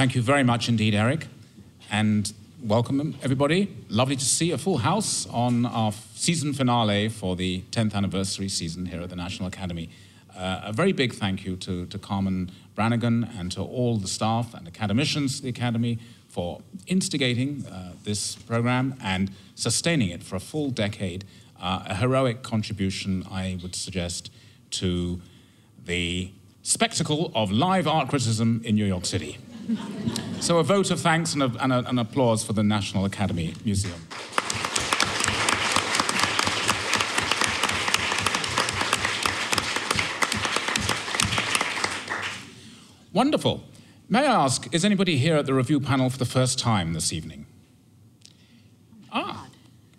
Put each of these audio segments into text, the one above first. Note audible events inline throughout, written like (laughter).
Thank you very much indeed, Eric. And welcome, everybody. Lovely to see a full house on our season finale for the 10th anniversary season here at the National Academy. Uh, a very big thank you to, to Carmen Brannigan and to all the staff and academicians of the Academy for instigating uh, this program and sustaining it for a full decade. Uh, a heroic contribution, I would suggest, to the spectacle of live art criticism in New York City. So, a vote of thanks and, a, and a, an applause for the National Academy Museum. Wonderful. May I ask, is anybody here at the review panel for the first time this evening? Ah,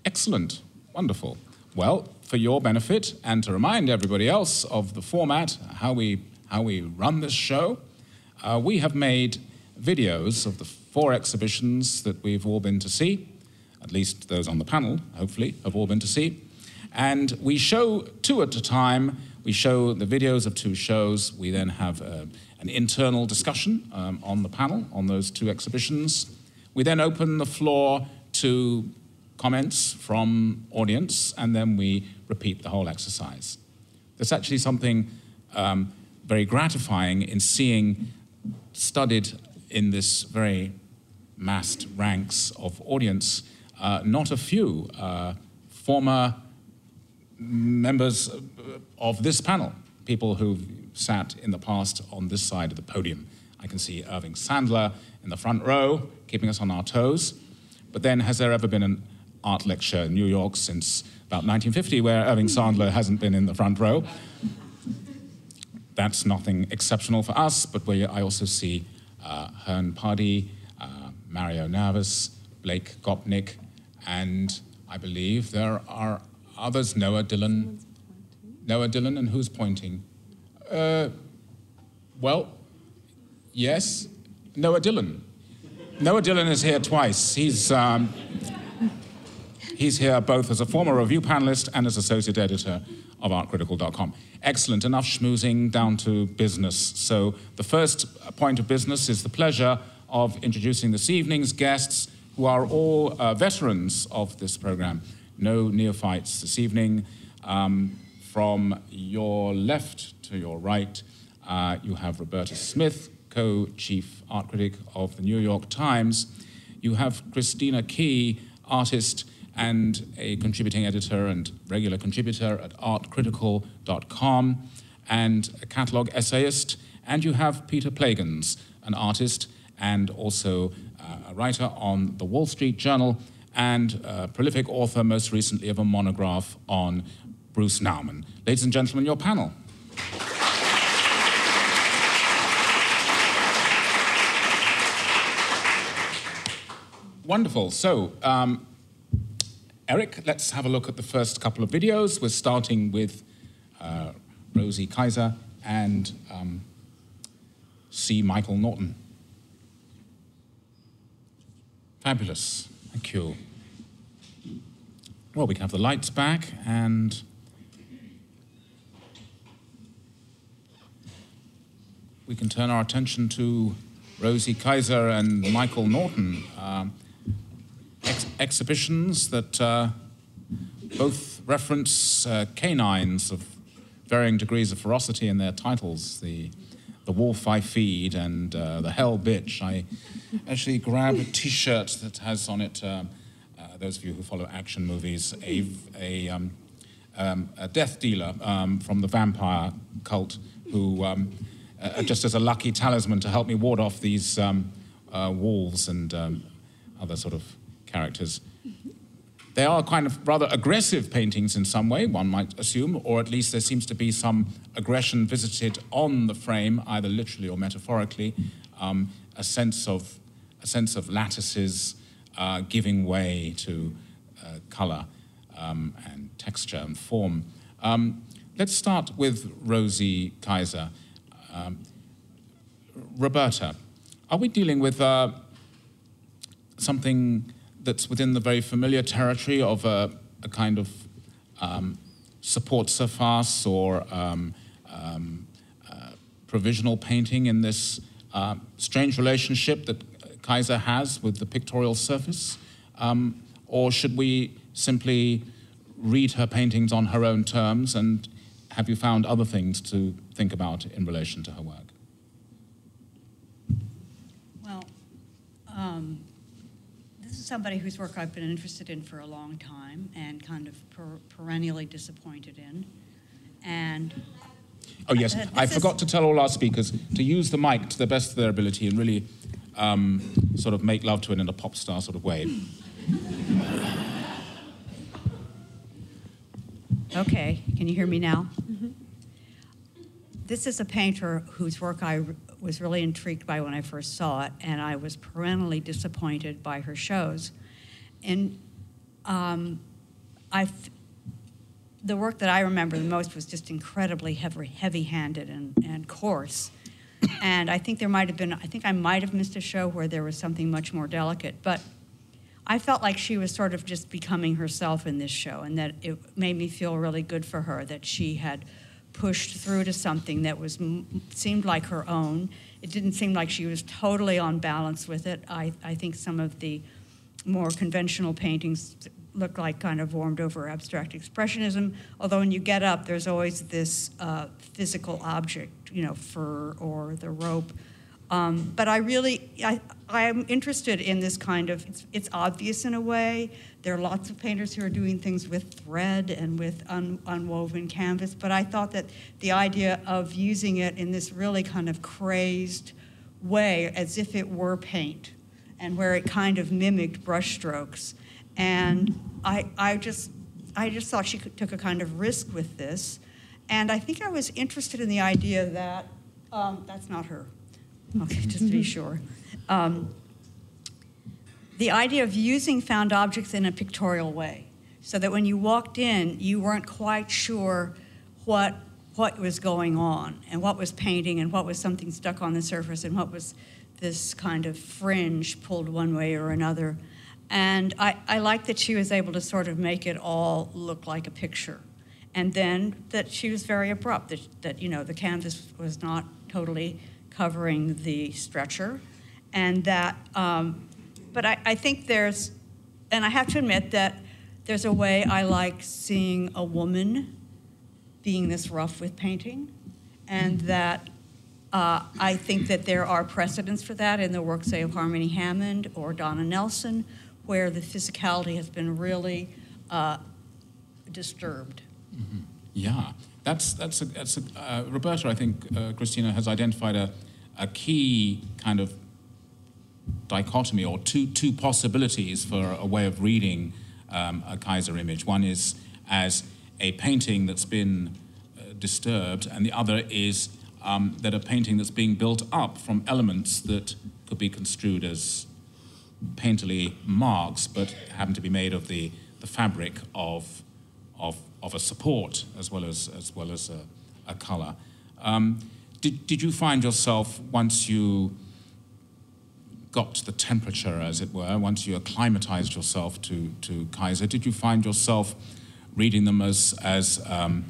excellent. Wonderful. Well, for your benefit and to remind everybody else of the format, how we, how we run this show, uh, we have made videos of the four exhibitions that we've all been to see, at least those on the panel, hopefully, have all been to see. And we show two at a time. We show the videos of two shows. We then have uh, an internal discussion um, on the panel on those two exhibitions. We then open the floor to comments from audience, and then we repeat the whole exercise. There's actually something um, very gratifying in seeing studied in this very massed ranks of audience, uh, not a few uh, former members of this panel, people who've sat in the past on this side of the podium. I can see Irving Sandler in the front row, keeping us on our toes. But then, has there ever been an art lecture in New York since about 1950 where Irving Sandler hasn't been in the front row? That's nothing exceptional for us, but I also see Hearne Pardee, uh, Mario Naves, Blake Gopnik, and I believe there are others, Noah Dillon. Noah Dillon, and who's pointing? Uh, well, yes, Noah Dillon. Noah Dillon is here twice. He's, um, he's here both as a former review panelist and as associate editor of artcritical.com. Excellent, enough schmoozing down to business. So, the first point of business is the pleasure of introducing this evening's guests, who are all uh, veterans of this program. No neophytes this evening. Um, from your left to your right, uh, you have Roberta Smith, co chief art critic of the New York Times. You have Christina Kee, artist and a contributing editor and regular contributor at artcritical.com, and a catalogue essayist. And you have Peter Plagens, an artist and also uh, a writer on the Wall Street Journal and a prolific author, most recently, of a monograph on Bruce Nauman. Ladies and gentlemen, your panel. Wonderful. So, um, Eric, let's have a look at the first couple of videos. We're starting with uh, Rosy Keyser and um, C. Michael Norton. Fabulous. Thank you. Well, we can have the lights back and we can turn our attention to Rosy Keyser and Michael Norton, uh, ex- exhibitions that uh, both reference uh, canines of varying degrees of ferocity in their titles. The, the Wolf I Feed and uh, The Hell Bitch. I actually grabbed a t shirt that has on it, uh, uh, those of you who follow action movies, a, a, um, um, a death dealer um, from the vampire cult who um, uh, just as a lucky talisman to help me ward off these um, uh, wolves and um, other sort of characters. They are kind of rather aggressive paintings in some way, one might assume, or at least there seems to be some aggression visited on the frame, either literally or metaphorically, um, a sense of a sense of lattices uh, giving way to uh, color um, and texture and form. Um, let's start with Rosy Keyser. Um, Roberta, are we dealing with uh, something that's within the very familiar territory of a, a kind of um, support surface or um, um, uh, provisional painting in this uh, strange relationship that Keyser has with the pictorial surface? Um, or should we simply read her paintings on her own terms? And have you found other things to think about in relation to her work? Well, um, somebody whose work I've been interested in for a long time and kind of per- perennially disappointed in. And Oh, yes. Uh, I forgot to tell all our speakers to use the mic to the best of their ability and really um, sort of make love to it in a pop star sort of way. Okay, can you hear me now? This is a painter whose work I r- was really intrigued by when I first saw it, and I was perennially disappointed by her shows. And um, I, the work that I remember the most was just incredibly heavy, heavy-handed and, and coarse. and I think there might have been, I think I might have missed a show where there was something much more delicate, but I felt like she was sort of just becoming herself in this show, and that it made me feel really good for her that she had pushed through to something that was seemed like her own. It didn't seem like she was totally on balance with it. I, I think some of the more conventional paintings look like kind of warmed over abstract expressionism. Although when you get up, there's always this uh, physical object, you know, fur or the rope. Um, but I really, I, I'm interested in this kind of, it's, it's obvious in a way. There are lots of painters who are doing things with thread and with un, unwoven canvas, but I thought that the idea of using it in this really kind of crazed way, as if it were paint, and where it kind of mimicked brushstrokes. And I, I just, I just thought she took a kind of risk with this. And I think I was interested in the idea that, um, that's not her. Okay, just to be (laughs) sure. Um, the idea of using found objects in a pictorial way, so that when you walked in, you weren't quite sure what what was going on and what was painting and what was something stuck on the surface and what was this kind of fringe pulled one way or another. And I, I like that she was able to sort of make it all look like a picture. And then that she was very abrupt, that, that you know, the canvas was not totally covering the stretcher. And that, um, but I, I think there's, and I have to admit that there's a way I like seeing a woman being this rough with painting, and that uh, I think that there are precedents for that in the work, say, of Harmony Hammond or Donna Nelson, where the physicality has been really uh, disturbed. Yeah, that's that's a, that's a, uh, Roberta. I think uh, Christina has identified a, a key kind of dichotomy or two two possibilities for a way of reading um, a Keyser image. One is as a painting that's been uh, disturbed, and the other is um, that a painting that's being built up from elements that could be construed as painterly marks, but happen to be made of the, the fabric of, of, of a support as well as, as, well as a, a color. Um, did, did you find yourself, once you got the temperature, as it were, once you acclimatized yourself to, to Keyser, did you find yourself reading them as, as um,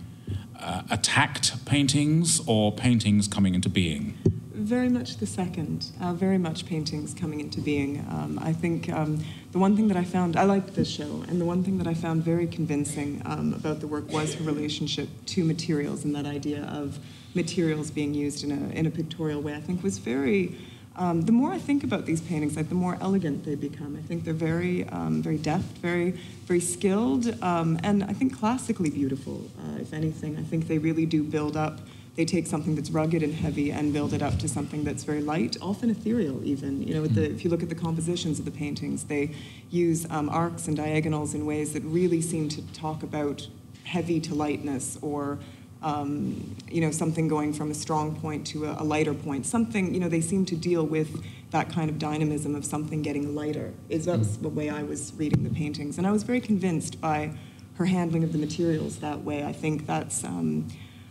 uh, attacked paintings or paintings coming into being? Very much the second. Uh, very much paintings coming into being. Um, I think um, the one thing that I found, I liked this show, and the one thing that I found very convincing um, about the work was her relationship to materials and that idea of materials being used in a, in a pictorial way, I think was very. Um, the more I think about these paintings, like the more elegant they become. I think they're very, um, very deft, very, very skilled, um, and I think classically beautiful. Uh, if anything, I think they really do build up they take something that's rugged and heavy and build it up to something that's very light, often ethereal even. You know, the, if you look at the compositions of the paintings, they use um, arcs and diagonals in ways that really seem to talk about heavy to lightness or um, you know, something going from a strong point to a, a, lighter point. Something, you know, they seem to deal with that kind of dynamism of something getting lighter. Is that the way I was reading the paintings, and I was very convinced by her handling of the materials that way. I think that's. Um,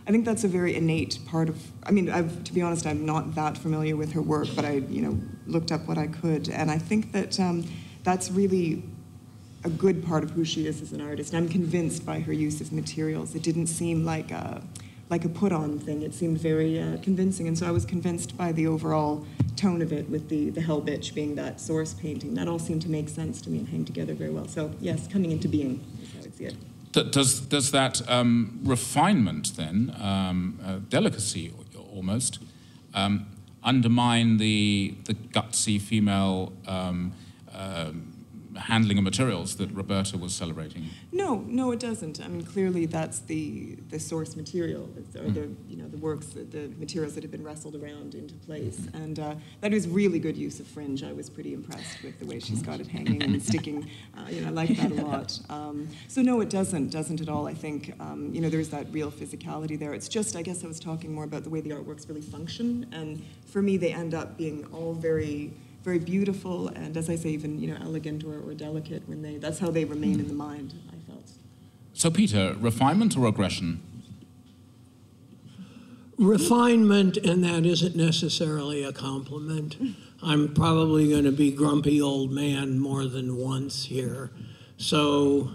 I think that's a very innate part of. I mean, I've, to be honest, I'm not that familiar with her work, but I, you know, looked up what I could, and I think that um, that's really a good part of who she is as an artist. I'm convinced by her use of materials. It didn't seem like a like a put on thing. It seemed very uh, convincing. And so I was convinced by the overall tone of it, with the, the Hell Bitch being that source painting. That all seemed to make sense to me and hang together very well. So, yes, coming into being see it. Does, does that um, refinement then, um, uh, delicacy almost, um, undermine the, the gutsy female um, um, handling of materials that Roberta was celebrating? No, no, it doesn't. I mean, clearly that's the the source material, or the you know the works, the, materials that have been wrestled around into place, and uh, that is really good use of fringe. I was pretty impressed with the way she's got it hanging and sticking. (laughs) Uh, you know, I like that a lot. Um, so no, it doesn't, doesn't at all. I think um, you know there's that real physicality there. It's just, I guess, I was talking more about the way the artworks really function, and for me, they end up being all very very beautiful and, as I say, even you know, elegant or, or delicate when they. That's how they remain in the mind. I felt. So, Peter, refinement or aggression? Refinement, and that isn't necessarily a compliment. I'm probably going to be grumpy old man more than once here. So,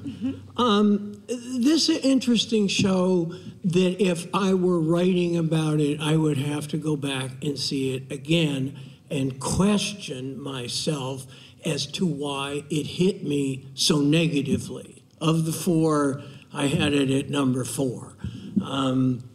um, this is an interesting show that if I were writing about it, I would have to go back and see it again and question myself as to why it hit me so negatively. Of the four, I had it at number four. Um,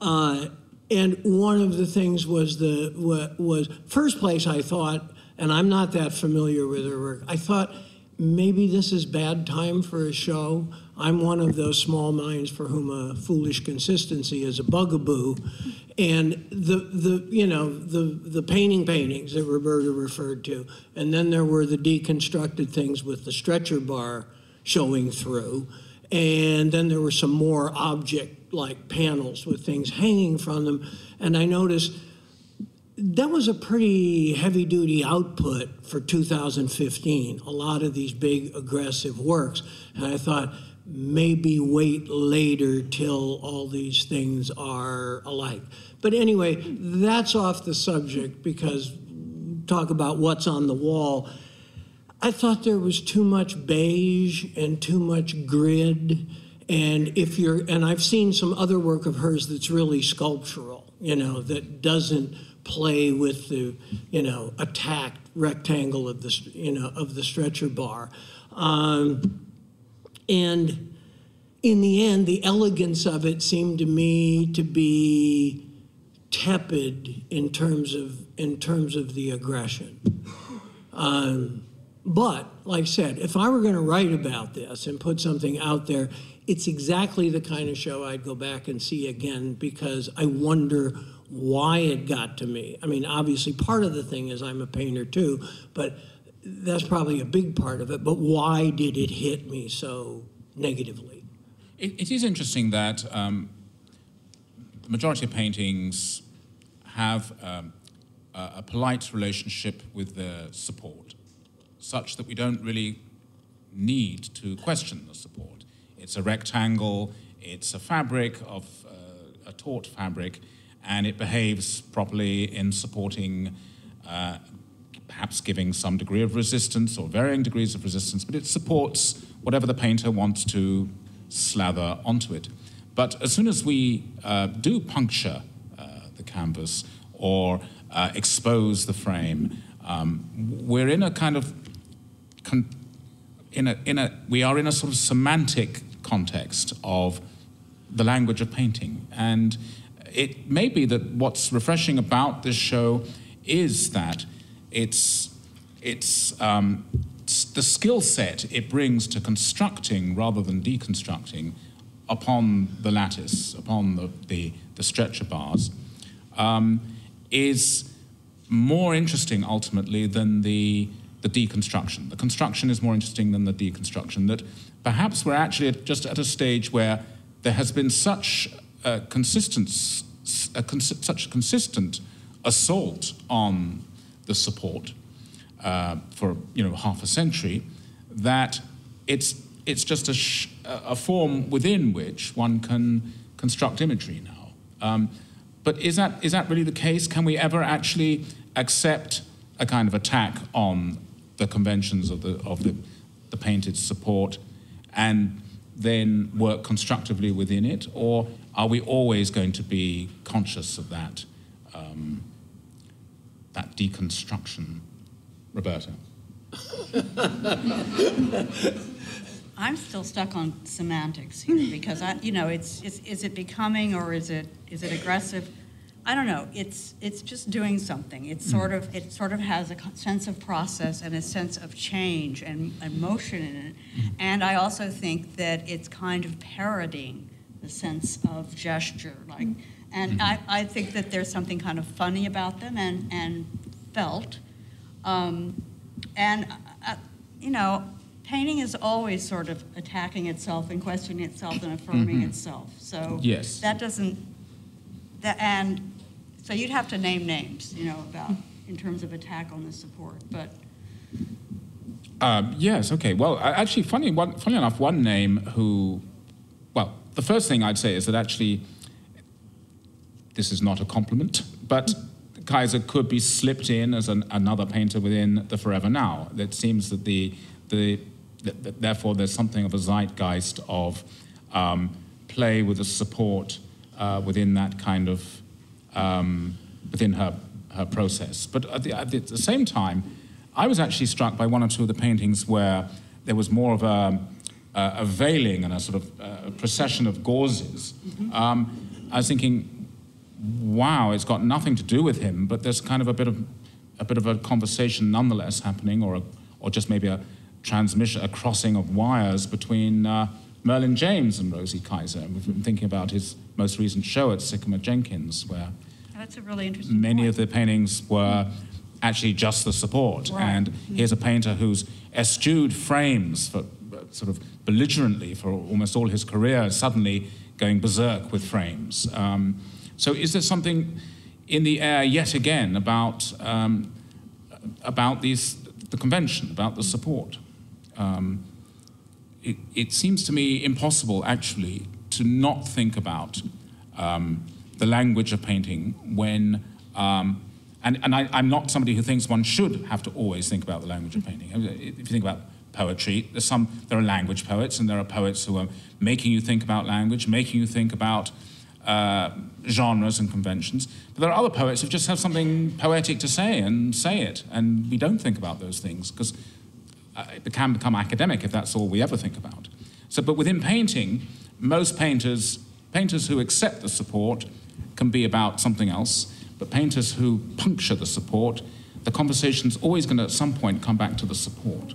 uh, and one of the things was the was first place I thought, and I'm not that familiar with her work. I thought maybe this is bad time for a show. I'm one of those small minds for whom a foolish consistency is a bugaboo, and the the you know the the painting paintings that Roberta referred to, and then there were the deconstructed things with the stretcher bar showing through, and then there were some more object like panels with things hanging from them, and I noticed that was a pretty heavy duty output for 2015. A lot of these big aggressive works, and I thought maybe wait later till all these things are alike. But anyway, that's off the subject because talk about what's on the wall. I thought there was too much beige and too much grid. And if you're, and I've seen some other work of hers that's really sculptural, you know, that doesn't play with the, you know, attacked rectangle of the, you know, of the stretcher bar. Um, and in the end, the elegance of it seemed to me to be tepid in terms of in terms of the aggression. Um, but like I said, if I were going to write about this and put something out there, it's exactly the kind of show I'd go back and see again because I wonder why it got to me. I mean, obviously, part of the thing is I'm a painter too, but that's probably a big part of it. But why did it hit me so negatively? it, it is interesting that um, the majority of paintings have um, a, a, polite relationship with their support, such that we don't really need to question the support. It's a rectangle, it's a fabric of uh, a taut fabric, and it behaves properly in supporting, uh, perhaps giving some degree of resistance or varying degrees of resistance, but it supports whatever the painter wants to slather onto it. But as soon as we uh, do puncture uh, the canvas or uh, expose the frame, um, we're in a kind of in a, in a, we are in a sort of semantic context of the language of painting. And it may be that what's refreshing about this show is that it's, it's um, the skill set it brings to constructing rather than deconstructing upon the lattice, upon the, the, the stretcher bars, um, is more interesting ultimately than the, the deconstruction. The construction is more interesting than the deconstruction. That perhaps we're actually just at a stage where there has been such a consistent, a cons- such a consistent assault on the support uh, for you know half a century, that it's it's just a, a form within which one can construct imagery now. Um, but is that is that really the case? Can we ever actually accept a kind of attack on the conventions of the of the, the painted support and then work constructively within it, or are we always going to be conscious of that, um, that deconstruction? Roberta. (laughs) I'm still stuck on semantics here because I, you know, it's, it's is it becoming or is it is it aggressive? I don't know. It's it's just doing something. It's hmm. sort of it sort of has a sense of process and a sense of change and emotion in it. Hmm. And I also think that it's kind of parodying the sense of gesture, like. And I, I think that there's something kind of funny about them and and felt. Um, and uh, you know, painting is always sort of attacking itself and questioning itself and affirming Mhm. itself. So Yes. that doesn't that and so you'd have to name names, you know, about in terms of attack on the support. But Um, yes, okay. Well, actually, funny, one, funny enough, one name who, well, the first thing I'd say is that actually, this is not a compliment, but Keyser could be slipped in as an, another painter within the Forever Now. It seems that the, the, that therefore there's something of a zeitgeist of um, play with the support uh, within that kind of, um, within her, her process. But at the, at the same time, I was actually struck by one or two of the paintings where there was more of a, a, a veiling and a sort of uh, procession of gauzes. Um, I was thinking, wow, it's got nothing to do with him, but there's kind of a bit of a bit of a conversation nonetheless happening, or a, or just maybe a transmission, a crossing of wires between uh, Merlin James and Rosy Keyser. And we've been thinking about his most recent show at Sikkema Jenkins, where that's a really interesting. many point. of the paintings were actually just the support. Right. And here's a painter who's eschewed frames for sort of belligerently for almost all his career, suddenly going berserk with frames. Um, so is there something in the air yet again about um, about these the convention, about the support? Um, it, it seems to me impossible actually to not think about um, the language of painting when um, and, and I, I'm not somebody who thinks one should have to always think about the language of painting. If you think about poetry, some there are language poets and there are poets who are making you think about language, making you think about uh, genres and conventions. But there are other poets who just have something poetic to say and say it, and we don't think about those things because uh, it can become academic if that's all we ever think about. So, but within painting, most painters, painters who accept the support, can be about something else. But painters who puncture the support, the conversation's always going to at some point come back to the support.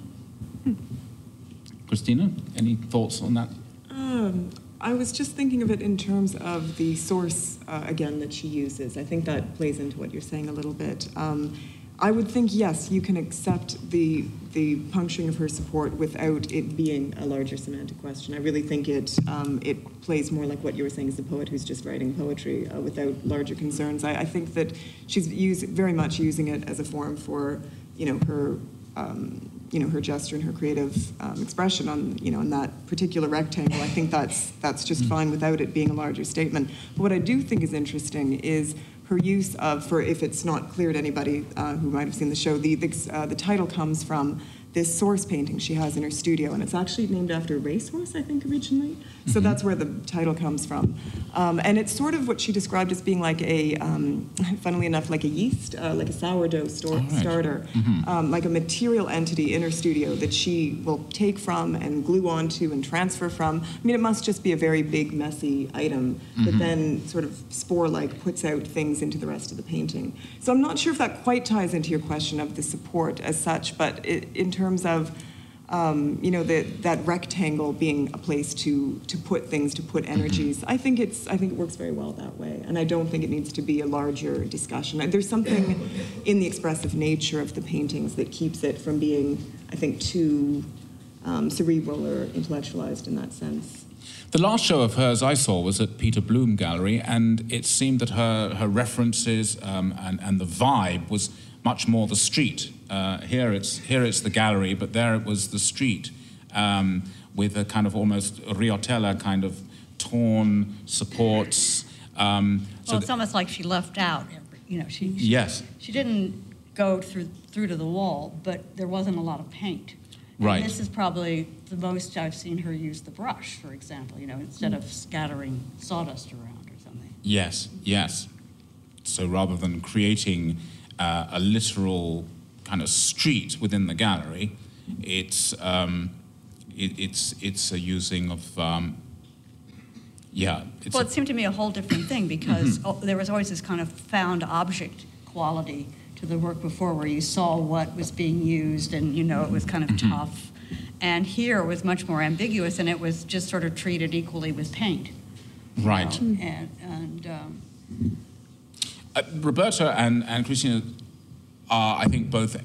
Christina, any thoughts on that? Um, I was just thinking of it in terms of the source, uh, again, that she uses. I think that plays into what you're saying a little bit. Um, I would think, yes, you can accept the, the puncturing of her support without it being a larger semantic question. I really think it, um, it plays more like what you were saying as a poet who's just writing poetry uh, without larger concerns. I, I think that she's use, very much using it as a form for, you know, her um, you know her gesture and her creative um, expression on you know in that particular rectangle. I think that's that's just fine without it being a larger statement. But what I do think is interesting is her use of for if it's not clear to anybody uh, who might have seen the show, the the, uh, the title comes from this source painting she has in her studio, and it's actually named after a racehorse, I think, originally. So that's where the title comes from. Um, and it's sort of what she described as being like a, um, (laughs) funnily enough, like a yeast, uh, like a sourdough right. starter, um, like a material entity in her studio that she will take from and glue onto and transfer from. I mean, it must just be a very big, messy item that then sort of spore-like puts out things into the rest of the painting. So I'm not sure if that quite ties into your question of the support as such, but it, in terms of um, you know, the, that rectangle being a place to, to put things, to put energies. I think it's, I think it works very well that way, and I don't think it needs to be a larger discussion. There's something in the expressive nature of the paintings that keeps it from being, I think, too um, cerebral or intellectualized in that sense. The last show of hers I saw was at Peter Blum Gallery, and it seemed that her, her references um, and, and the vibe was much more the street. Uh, here, it's, here it's the gallery, but there it was the street um, with a kind of almost Rotella kind of torn supports. Um, so well, it's almost like she left out. You know, she, she yes, she didn't go through through to the wall, but there wasn't a lot of paint. And Right. this is probably the most I've seen her use the brush, for example, you know, instead of scattering sawdust around or something. Yes, yes. So rather than creating uh, a literal kind of street within the gallery, it's um, it, it's it's a using of um, yeah. It's Well, it seemed to me a whole different thing (coughs) because Mm-hmm. oh, there was always this kind of found object quality to the work before where you saw what was being used and, you know, it was kind of Mm-hmm. tough. And here it was much more ambiguous and it was just sort of treated equally with paint. you Right. know, And, and um, Uh, Roberta and, and Christina are, I think, both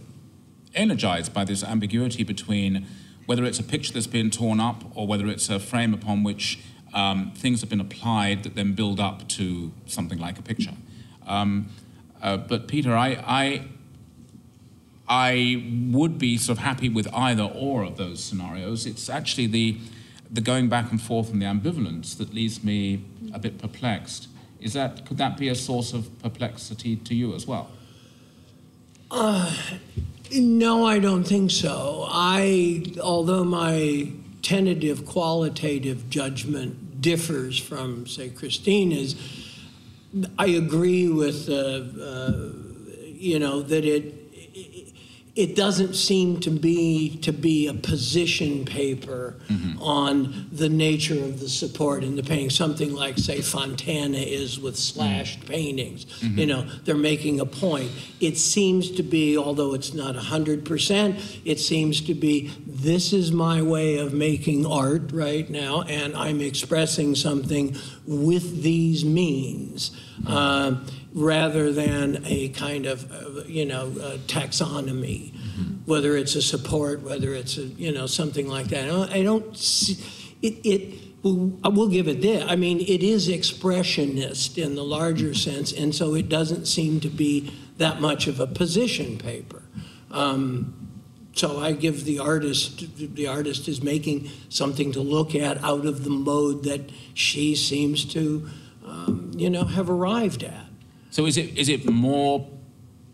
energized by this ambiguity between whether it's a picture that's been torn up or whether it's a frame upon which um, things have been applied that then build up to something like a picture. Um, uh, but Peter, I, I, I would be sort of happy with either or of those scenarios. It's actually the, the going back and forth and the ambivalence that leaves me a bit perplexed. Is that could that be a source of perplexity to you as well? No, I don't think so. I, although my tentative qualitative judgment differs from, say, Christina's, I agree with, uh, uh, you know, that it, it doesn't seem to be to be a position paper mm-hmm. on the nature of the support in the painting. Something like, say, Fontana is with mm-hmm. slashed paintings. Mm-hmm. You know, they're making a point. It seems to be, although it's not hundred percent, it seems to be this is my way of making art right now, and I'm expressing something with these means. Uh, rather than a kind of, uh, you know, taxonomy, whether it's a support, whether it's a, you know, something like that. I don't, I don't see, it, it, well, I will give it this. I mean, it is expressionist in the larger sense, and so it doesn't seem to be that much of a position paper. Um, so I give the artist, the artist is making something to look at out of the mode that she seems to, um, you know, have arrived at. So is it is it more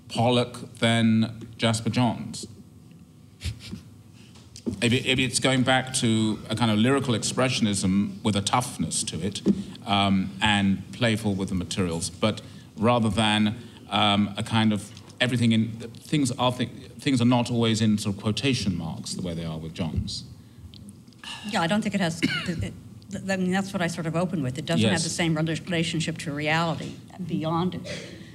Pollock than Jasper Johns? (laughs) If, it, if it's going back to a kind of lyrical expressionism with a toughness to it um, and playful with the materials, but rather than um, a kind of everything in things are th- things are not always in sort of quotation marks the way they are with Johns. yeah, I don't think it has, I mean, that's what I sort of open with. It doesn't have the same relationship to reality beyond it.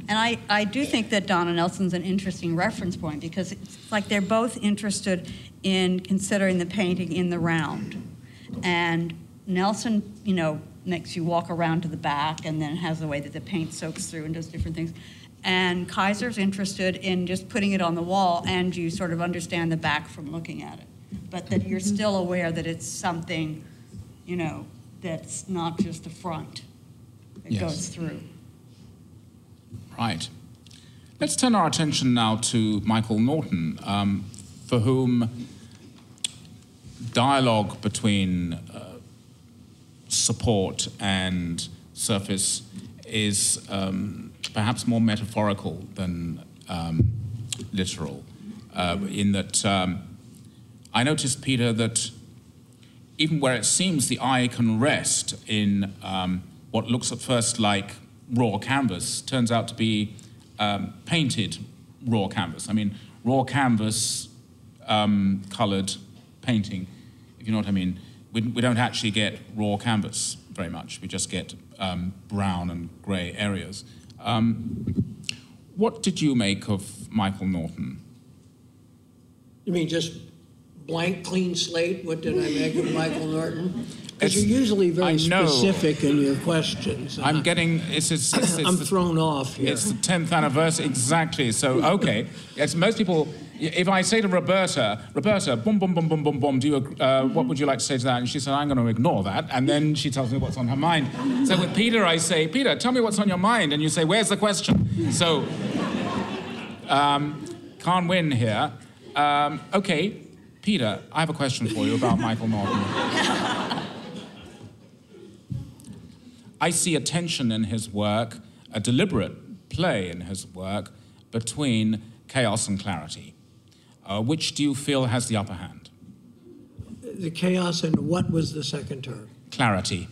And I, I do think that Donna Nelson's an interesting reference point because it's like they're both interested in considering the painting in the round. And Nelson, you know, makes you walk around to the back and then has the way that the paint soaks through and does different things. And Keyser's interested in just putting it on the wall and you sort of understand the back from looking at it. But that you're mm-hmm. still aware that it's something, you know, that's not just the front that Yes. goes through. Right. Let's turn our attention now to Michael Norton, um, for whom dialogue between uh, support and surface is um, perhaps more metaphorical than um, literal, uh, in that um, I noticed, Peter, that even where it seems the eye can rest in um, what looks at first like raw canvas, turns out to be um, painted raw canvas. I mean, raw canvas um, colored painting, if you know what I mean. We, we don't actually get raw canvas very much. We just get um, brown and grey areas. Um, what did you make of Michael Norton? You mean just blank, clean slate? What did I make of Michael Norton? Because you're usually very I know. specific in your questions. I'm getting it's it's, it's, it's (coughs) I'm the- thrown off here. It's the 10th anniversary, exactly. So, okay. Yes, most people, if I say to Roberta, Roberta, boom, boom, boom, boom, boom, boom, do you, uh, what would you like to say to that? And she said, I'm going to ignore that. And then she tells me what's on her mind. So with Peter, I say, Peter, tell me what's on your mind. And you say, where's the question? So, um, can't win here. Um, okay, Peter, I have a question for you about Michael Norton. I see a tension in his work, a deliberate play in his work between chaos and clarity. Uh, which do you feel has the upper hand? the chaos and what was the second term? Clarity.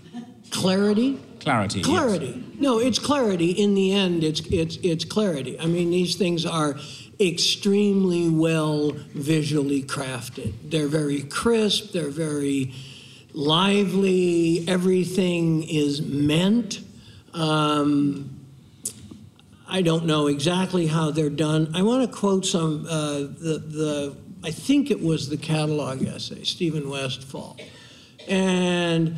Clarity? Clarity. yes. Clarity. No, it's clarity. In the end, it's it's it's clarity. I mean, these things are extremely well visually crafted. They're very crisp. They're very lively. Everything is meant. Um, I don't know exactly how they're done. I want to quote some uh, the the I think it was the catalog essay, Stephen Westfall, and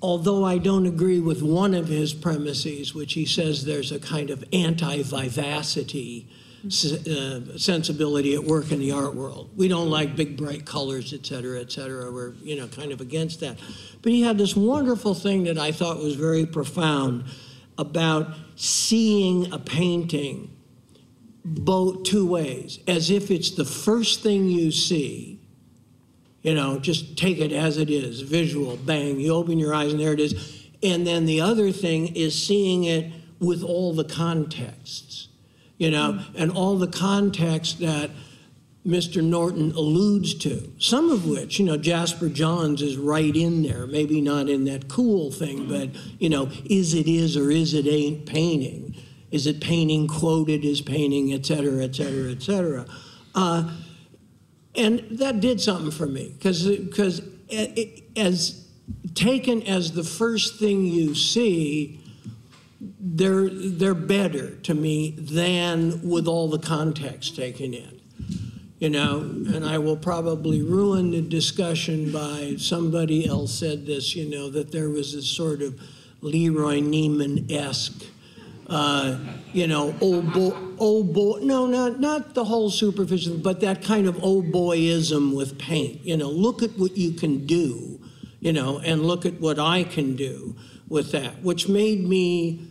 although I don't agree with one of his premises, which he says there's a kind of anti-vivacity uh, sensibility at work in the art world. We don't like big bright colors, et cetera, et cetera. We're you know kind of against that. But he had this wonderful thing that I thought was very profound about seeing a painting both two ways, as if it's the first thing you see. You know, just take it as it is, visual, bang, you open your eyes and there it is. And then the other thing is seeing it with all the contexts, you know, and all the context that Mr. Norton alludes to, some of which, you know, Jasper Johns is right in there, maybe not in that cool thing, but, you know, is it is or is it ain't painting? Is it painting quoted as painting, et cetera, et cetera, et cetera? Uh, and that did something for me because because as taken as the first thing you see, they're they're better to me than with all the context taken in. You know, and I will probably ruin the discussion by somebody else said this. You know that there was this sort of Leroy Neiman esque uh, you know, old boy, old boy. No, not not the whole superficial, but that kind of old boyism with paint. You know, look at what you can do, you know, and look at what I can do with that, which made me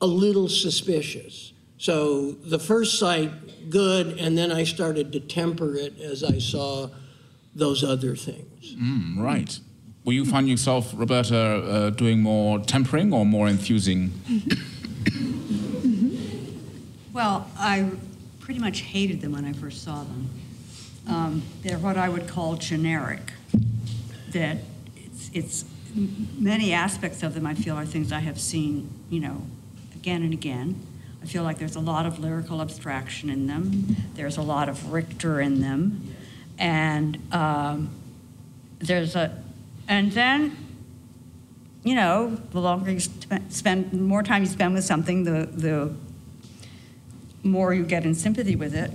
a little suspicious. So the first sight, good, and then I started to temper it as I saw those other things. Mm, right. Will you find yourself, Roberta, uh, doing more tempering or more infusing? Well, I pretty much hated them when I first saw them. Um, they're what I would call generic. That it's, it's many aspects of them I feel are things I have seen, you know, again and again. I feel like there's a lot of lyrical abstraction in them. There's a lot of Richter in them, and um, there's a, and then, you know, the longer you spend, spend more time you spend with something, the the more you get in sympathy with it.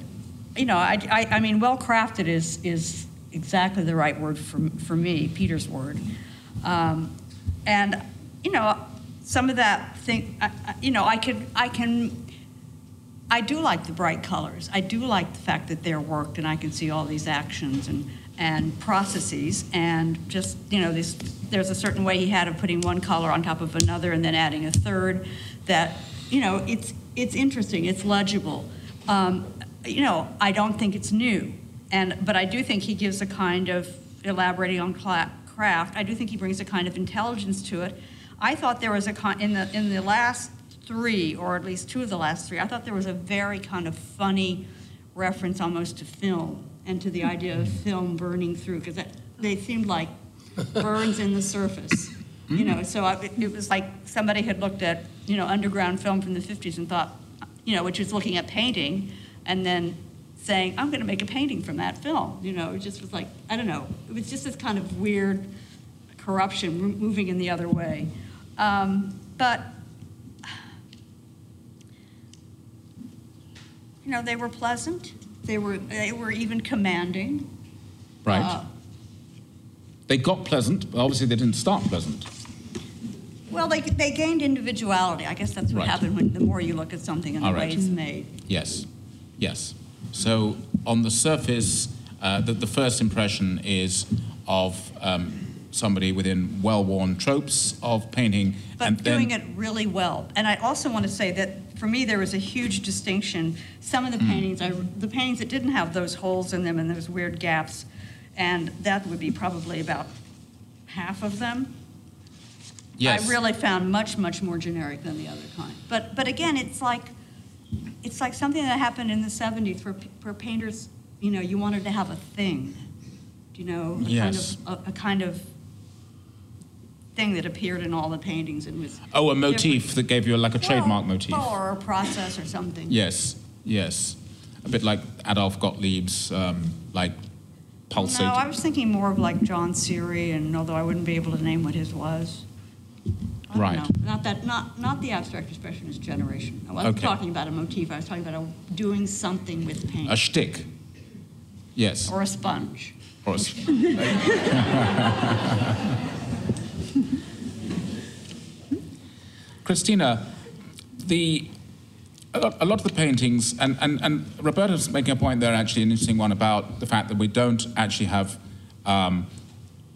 You know, I, I, I mean, well crafted is, is exactly the right word for, for me, Peter's word. Um, and, you know, some of that thing, I, you know, I can, I can, I do like the bright colors. I do like the fact that they're worked and I can see all these actions and, and processes and just, you know, this, there's a certain way he had of putting one color on top of another and then adding a third that, you know, it's, it's interesting, it's legible. Um, you know, I don't think it's new, and but I do think he gives a kind of elaborating on craft. I do think he brings a kind of intelligence to it. I thought there was a con- in the in the last three, or at least two of the last three. I thought there was a very kind of funny reference almost to film and to the idea of film burning through because they seemed like burns in the surface. You know, so I, it was like somebody had looked at, you know, underground film from the 50s and thought, you know, which was looking at painting and then saying, I'm going to make a painting from that film. You know, it just was like, I don't know. It was just this kind of weird corruption moving in the other way. Um, but, you know, they were pleasant. They were, they were even commanding. Right. Uh, they got pleasant, but obviously they didn't start pleasant. Well, they, they gained individuality. I guess that's what right. happened when the more you look at something and All the right. way it's made. Yes, yes. So on the surface, uh, the, the first impression is of um, somebody within well-worn tropes of painting. But and doing then, it really well. And I also want to say that for me, there was a huge distinction. Some of the mm. paintings, I, the paintings that didn't have those holes in them and those weird gaps, and that would be probably about half of them Yes. I really found much, much more generic than the other kind. But, but again, it's like, it's like something that happened in the 70s where, where painters, you know, you wanted to have a thing. you know, a Yes. kind of a, a kind of thing that appeared in all the paintings and was Oh, a motif different. that gave you like a trademark Well, motif. or a process or something. Yes, yes. A bit like Adolf Gottlieb's, um, like pulsating. No, I was thinking more of like John Seery, and although I wouldn't be able to name what his was. I don't Right. know. Not that, not not the abstract expressionist generation. I wasn't Okay. talking about a motif. I was talking about a, doing something with paint a shtick. Yes. or a sponge. Or a s- (laughs) (laughs) Christina, the a lot, a lot of the paintings, and, and, and Roberta's making a point there, actually, an interesting one about the fact that we don't actually have um,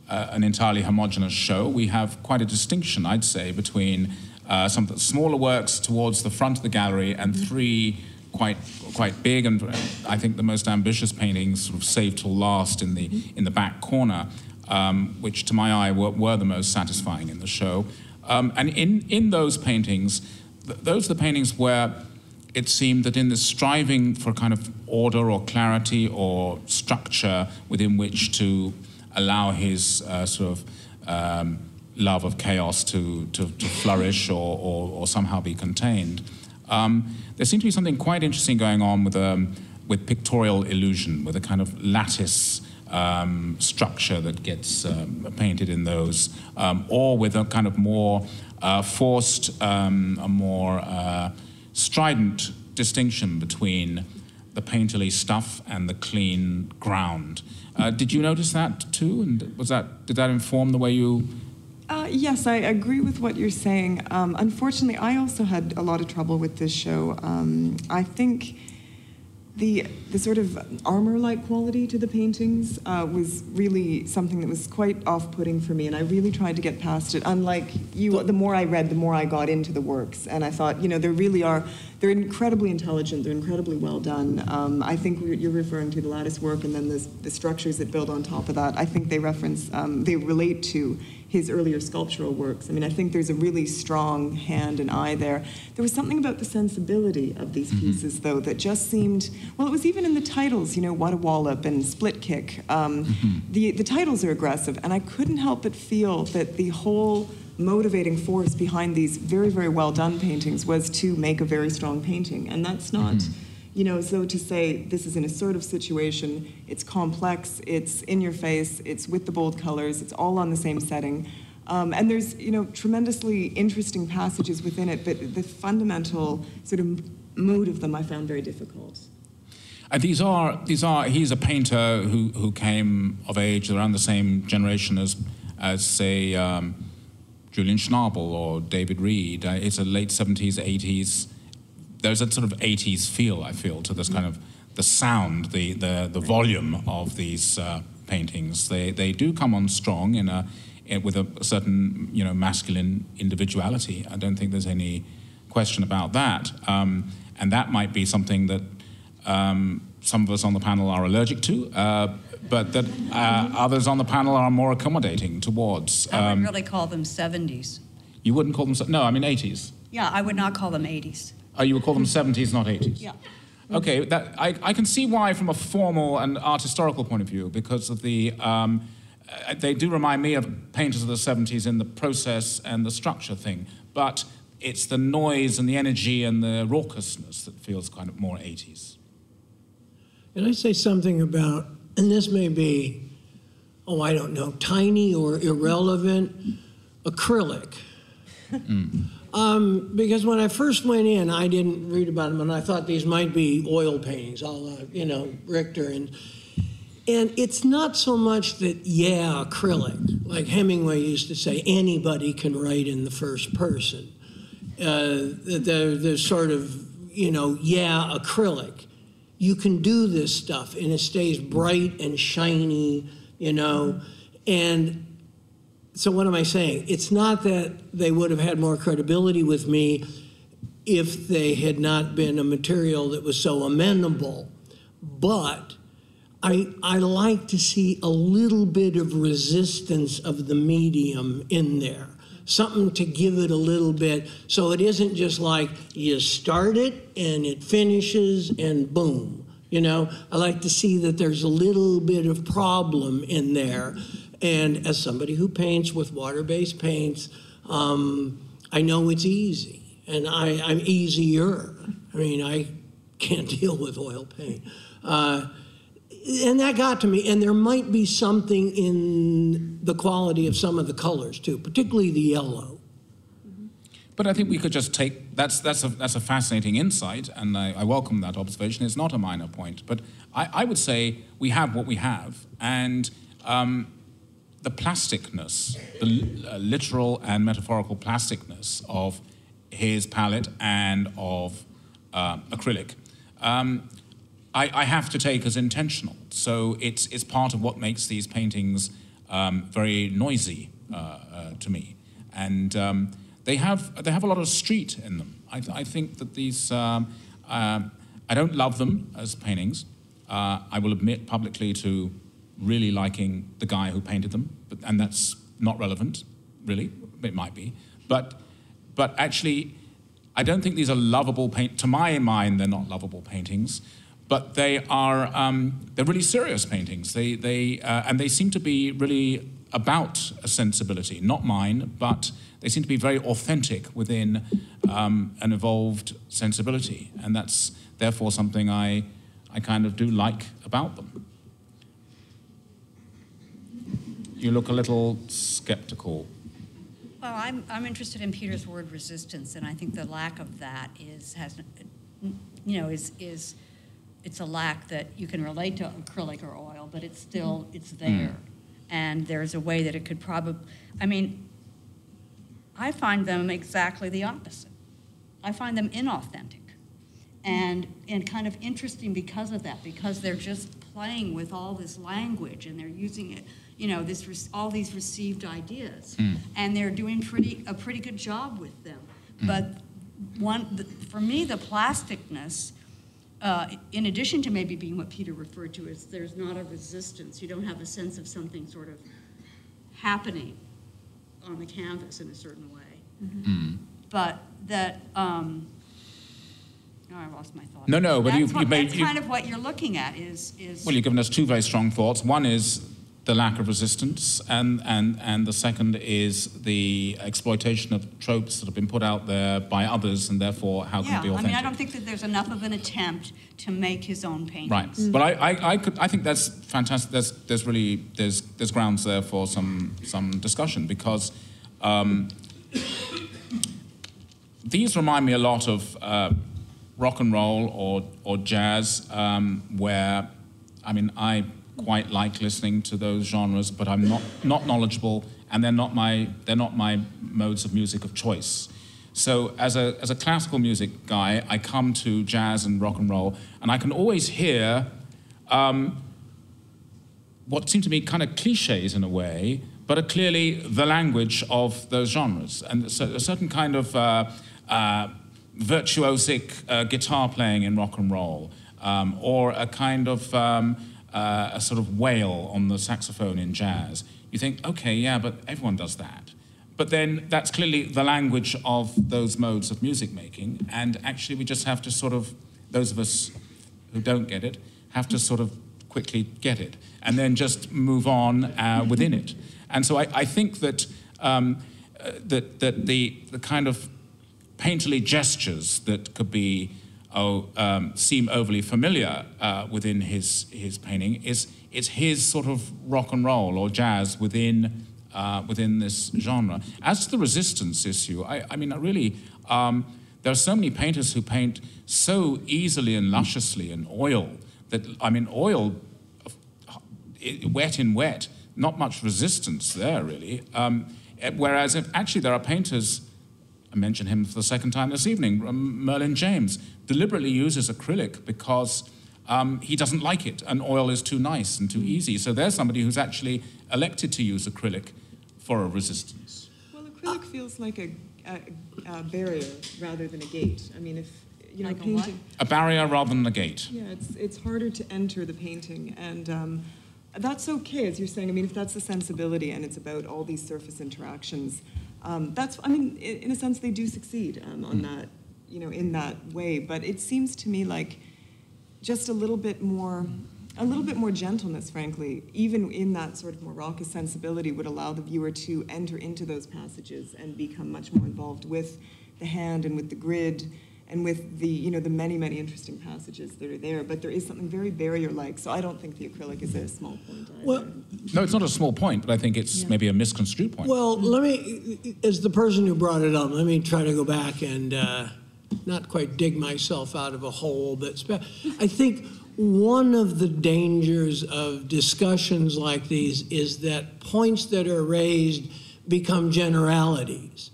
uh, an entirely homogenous show. We have quite a distinction, I'd say, between uh, some of the smaller works towards the front of the gallery and three quite quite big and I think the most ambitious paintings sort of saved till last in the in the back corner, um, which to my eye were, were the most satisfying in the show. Um, and in in those paintings, th- those are the paintings where it seemed that in the striving for kind of order or clarity or structure within which to allow his uh, sort of um, love of chaos to, to, to flourish or, or, or somehow be contained. Um, there seemed to be something quite interesting going on with, um, with pictorial illusion, with a kind of lattice um, structure that gets um, painted in those, um, or with a kind of more uh, forced, um, a more uh, strident distinction between the painterly stuff and the clean ground. Uh, did you notice that too? And was that did that inform the way you? Uh, yes, I agree with what you're saying. Um, unfortunately, I also had a lot of trouble with this show. Um, I think the the sort of armor-like quality to the paintings uh, was really something that was quite off-putting for me, and I really tried to get past it. Unlike you, the more I read, the more I got into the works, and I thought, you know, there really are. They're incredibly intelligent. They're incredibly well done. Um, I think you're referring to the lattice work, and then the, the structures that build on top of that. I think they reference, um, they relate to his earlier sculptural works. I mean, I think there's a really strong hand and eye there. There was something about the sensibility of these mm-hmm. pieces, though, that just seemed, well, it was even in the titles, you know, What a Wallop and Split Kick. Um, mm-hmm. the, the titles are aggressive, and I couldn't help but feel that the whole motivating force behind these very, very well done paintings was to make a very strong painting. And that's not mm-hmm. You know, though to say this is an assertive situation, it's complex, it's in your face, it's with the bold colors, it's all on the same setting. Um, and there's, you know, tremendously interesting passages within it, but the fundamental sort of mood of them I found very difficult. And these are these are. He's a painter who who came of age around the same generation as as say um, Julian Schnabel or David Reed. Uh, it's a late seventies, eighties. There's a sort of eighties feel I feel to this kind of the sound, the the the volume of these uh, paintings. They they do come on strong in a in, with a certain you know masculine individuality. I don't think there's any question about that. Um, and that might be something that um, some of us on the panel are allergic to, uh, but that uh, others on the panel are more accommodating towards. I would Um, really call them 70s. you wouldn't call them, no, I mean 80s. Yeah, I would not call them 80s. Oh, you would call them 70s, not 80s? Yeah. Okay, that, I, I can see why from a formal and art historical point of view, because of the, um, uh, they do remind me of painters of the 70s in the process and the structure thing, but it's the noise and the energy and the raucousness that feels kind of more 80s. Can I say something about, and this may be, oh, I don't know, tiny or irrelevant, acrylic? Um, because when I first went in, I didn't read about them, and I thought these might be oil paintings, all you know, Richter, and and it's not so much that yeah, acrylic, like Hemingway used to say, anybody can write in the first person. Uh, the the sort of you know, yeah, acrylic. You can do this stuff, and it stays bright and shiny, you know, and so what am I saying? It's not that they would have had more credibility with me if they had not been a material that was so amenable, but I I like to see a little bit of resistance of the medium in there. Something to give it a little bit so it isn't just like you start it and it finishes and boom. You know, I like to see that there's a little bit of problem in there. And as somebody who paints with water-based paints, um, I know it's easy, and I, I'm easier. I mean, I can't (laughs) deal with oil paint. Uh, and that got to me. And there might be something in the quality of some of the colors too, particularly the yellow. But I think we could just take that's that's a that's a fascinating insight, and I, I welcome that observation. It's not a minor point, but I, I would say we have what we have, and um, the plasticness, the uh, literal and metaphorical plasticness of his palette and of uh, acrylic. Um, I, I, have to take as intentional. So it's, it's part of what makes these paintings um, very noisy uh, uh, to me. And um, they, have, they have a lot of street in them. I, I think that these, um, uh, I don't love them as paintings. Uh, I will admit publicly to really liking the guy who painted them, but, and that's not relevant, really. It might be. But, but actually, I don't think these are lovable paint. To my mind, they're not lovable paintings but they are um, they're really serious paintings. They they uh, and they seem to be really about a sensibility, not mine, but they seem to be very authentic within um, an evolved sensibility, and that's therefore something I I kind of do like about them. You look a little skeptical. Well, I'm, I'm interested in Peter's word resistance, and I think the lack of that is has, you know, is is it's a lack that you can relate to acrylic or oil, but it's still it's there, mm. and there's a way that it could probably. I mean, I find them exactly the opposite. I find them inauthentic, and and kind of interesting because of that, because they're just playing with all this language and they're using it, you know, this all these received ideas, mm. and they're doing pretty a pretty good job with them. Mm. But one, the, for me, the plasticness uh, in addition to maybe being what Peter referred to as there's not a resistance, you don't have a sense of something sort of happening on the canvas in a certain way. Mm-hmm. Mm. But that, um, oh, I lost my thought. No, no, but that's you've, what, you've made. That's kind of what you're looking at is, is. Well, you've given us two very strong thoughts. One is the lack of resistance, and, and, and the second is the exploitation of tropes that have been put out there by others, and therefore how can yeah, it be authentic? I mean, I don't think that there's enough of an attempt to make his own paintings. Right, mm. but I, I, I, could, I think that's fantastic. There's, there's really there's, there's grounds there for some, some discussion because um, these remind me a lot of uh, rock and roll or, or jazz, um, where, I mean, I quite like listening to those genres, but I'm not, not knowledgeable, and they're not, my, they're not my modes of music of choice. So, as a, as a classical music guy, I come to jazz and rock and roll, and I can always hear um, what seem to me kind of cliches in a way, but are clearly the language of those genres. And so a certain kind of uh, uh, virtuosic uh, guitar playing in rock and roll, um, or a kind of um, uh, a sort of wail on the saxophone in jazz, you think, okay, yeah, but everyone does that. But then that's clearly the language of those modes of music making, and actually we just have to sort of, those of us who don't get it, have to sort of quickly get it, and then just move on uh, within it. And so I, I think that, um, uh, that, that the, the kind of painterly gestures that could be oh, um, seem overly familiar uh, within his, his painting is it's his sort of rock and roll or jazz within, uh, within this genre. As to the resistance issue, I, I mean, I really, um, there are so many painters who paint so easily and lusciously in oil that, I mean, oil, wet in wet, not much resistance there really. Um, whereas if actually there are painters I mentioned him for the second time this evening, Merlin James, deliberately uses acrylic because um, he doesn't like it and oil is too nice and too mm. easy. So there's somebody who's actually elected to use acrylic for a resistance. Well, acrylic feels like a, a, a barrier rather than a gate. I mean, if you know, like painting. A, a, barrier rather than a gate. Yeah, it's, it's harder to enter the painting. And um, that's okay, as you're saying. I mean, if that's the sensibility and it's about all these surface interactions, um, that's, I mean, in, in, a sense, they do succeed um, on mm. that, you know, in that way. But it seems to me like just a little bit more a little bit more gentleness, frankly, even in that sort of more raucous sensibility, would allow the viewer to enter into those passages and become much more involved with the hand and with the grid and with the you know the many many interesting passages that are there. But there is something very barrier-like, so I don't think the acrylic is a small point. Either. Well, No, it's not a small point, but I think it's Yeah. maybe a misconstrued point. Well, let me, as the person who brought it up, let me try to go back and uh, not quite dig myself out of a hole, but spe- I think one of the dangers of discussions like these is that points that are raised become generalities.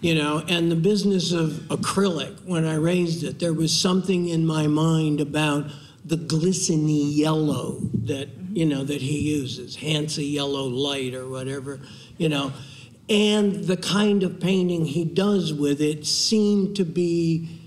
You know, and the business of acrylic, when I raised it, there was something in my mind about the glistening yellow that, mm-hmm. you know, that he uses, Hansa yellow light or whatever, you know. And the kind of painting he does with it seemed to be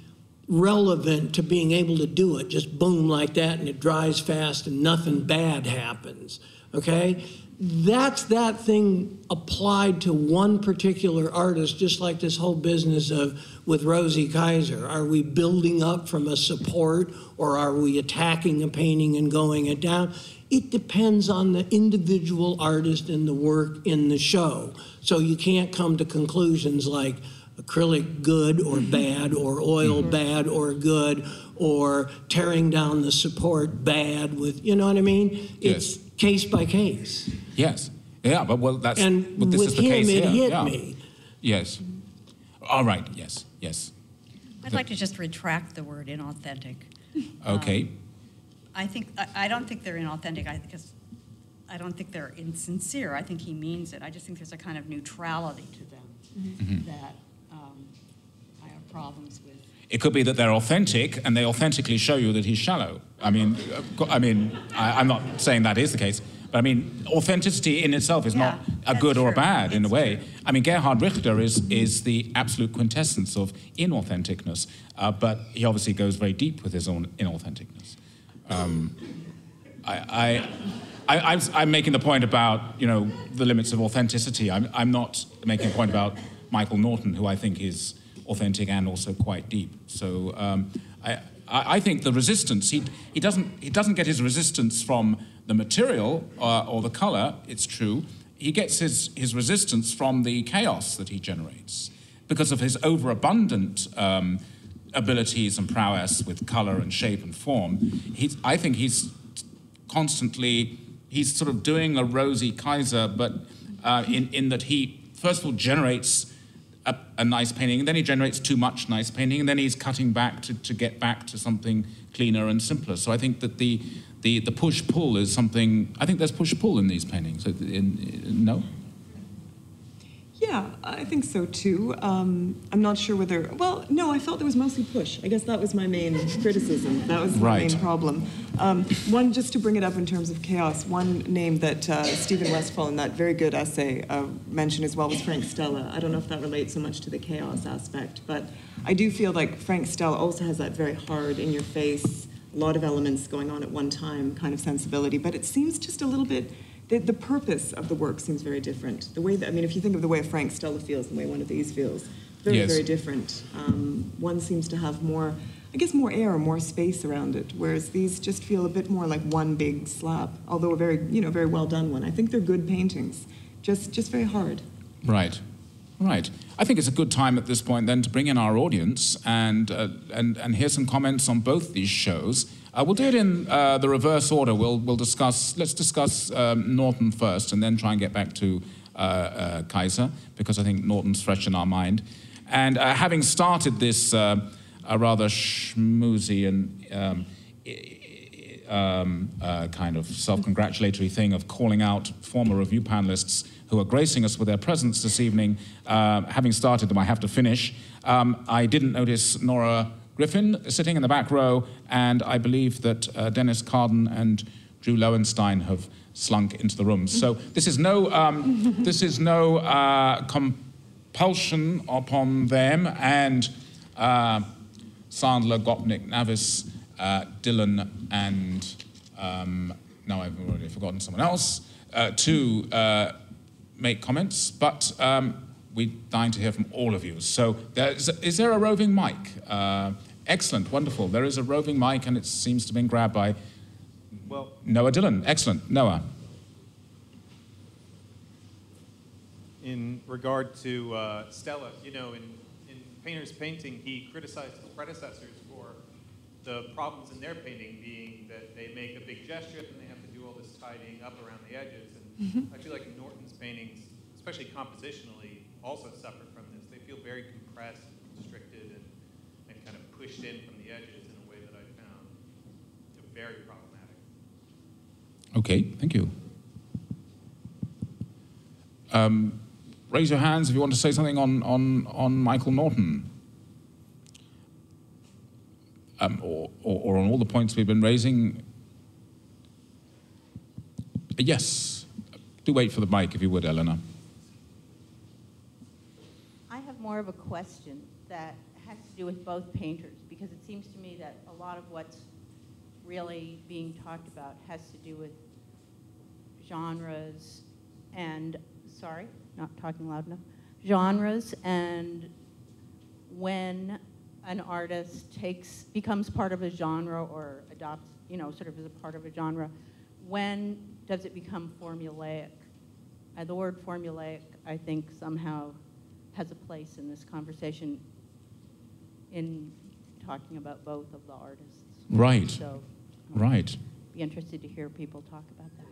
relevant to being able to do it, just boom like that, and it dries fast and nothing bad happens. Okay? That's that thing applied to one particular artist, just like this whole business of with Rosy Keyser. Are we building up from a support or are we attacking a painting and going it down? It depends on the individual artist and the work in the show. So you can't come to conclusions like, acrylic good or mm-hmm. bad, or oil mm-hmm. bad or good, or tearing down the support bad with, you know what I mean? It's case by case. yes. Yeah, but well, that's And well, this with is the him, case it here. hit yeah. me. Yes. All right. Yes. Yes. I'd like to just retract the word inauthentic. Okay. I think I, I don't think they're inauthentic. I because I don't think they're insincere. I think he means it. I just think there's a kind of neutrality to them Mm-hmm. that um, I have problems with. It could be that they're authentic and they authentically show you that he's shallow. I mean, I mean, I, I'm not saying that is the case, but I mean, authenticity in itself is not a good or a true. bad in a way. true. I mean, Gerhard Richter is is the absolute quintessence of inauthenticness, uh, but he obviously goes very deep with his own inauthenticness. Um, I, I, I, I'm, I'm making the point about you know the limits of authenticity. I'm, I'm not making a point about Michael Norton, who I think is authentic and also quite deep. So um, I, I think the resistance he, he doesn't he doesn't get his resistance from the material uh, or the color. It's true. He gets his, his resistance from the chaos that he generates because of his overabundant um, abilities and prowess with color and shape and form. He's, I think he's constantly he's sort of doing a Rosy Keyser, but uh, in in that he first of all generates a, a nice painting, and then he generates too much nice painting, and then he's cutting back to, to get back to something cleaner and simpler. So I think that the the, the push pull is something. I think there's push pull in these paintings. In, in, no. Yeah, I think so too. Um, I'm not sure whether. Well, no, I felt there was mostly push. I guess that was my main criticism. That was Right. main problem. Um, one, just to bring it up in terms of chaos, one name that uh, Stephen Westfall in that very good essay uh, mentioned as well was Frank Stella. I don't know if that relates so much to the chaos aspect, but I do feel like Frank Stella also has that very hard, in your face, a lot of elements going on at one time kind of sensibility. But it seems just a little bit the, the purpose of the work seems very different. The way that, I mean, if you think of the way Frank Stella feels and the way one of these feels, very, Yes. very different. Um, one seems to have more, I guess, more air, more space around it, whereas these just feel a bit more like one big slab, although a very, you know, very well done one. I think they're good paintings, just, just very hard. Right, right. I think it's a good time at this point then to bring in our audience and uh, and and hear some comments on both these shows. Uh, we'll do it in uh, the reverse order. We'll we'll discuss. Let's discuss um, Norton first, and then try and get back to uh, uh, Keyser because I think Norton's fresh in our mind. And uh, having started this uh, rather schmoozy and um, um, kind of self-congratulatory thing of calling out former review panelists who are gracing us with their presence this evening. Having started them, I have to finish. Um, I didn't notice Nora Griffin sitting in the back row, and I believe that uh, Dennis Kardon and Drew Lowenstein have slunk into the room. So this is no, um, (laughs) this is no uh, compulsion upon them, and uh, Sandler, Gopnik, Naves, uh, Dillon, and um, now I've already forgotten someone else, uh, to uh, make comments, but um, we dying to hear from all of you. So, there's, is there a roving mic? Uh, Excellent, wonderful. There is a roving mic, and it seems to have been grabbed by Well, Noah Dillon. Excellent, Noah. in regard to uh, Stella, you know, in, in Painter's painting, he criticized his predecessors for the problems in their painting being that they make a big gesture and they have to do all this tidying up around the edges. And I feel like Norton's paintings, especially compositionally, also suffer from this. They feel very compressed, constricted, and, and kind of pushed in from the edges in a way that I found very problematic. Okay, thank you. Um, raise your hands if you want to say something on, on, on Michael Norton. Um, or, or, or on all the points we've been raising. Yes. Do wait for the mic if you would, Eleanor. I have more of a question that has to do with both painters because it seems to me that a lot of what's really being talked about has to do with genres and, sorry, not talking loud enough, genres and when an artist takes, becomes part of a genre or adopts, you know, sort of as a part of a genre, when does it become formulaic? Uh, the word formulaic, I think, somehow has a place in this conversation in talking about both of the artists. Right. So, Right. be interested to hear people talk about that.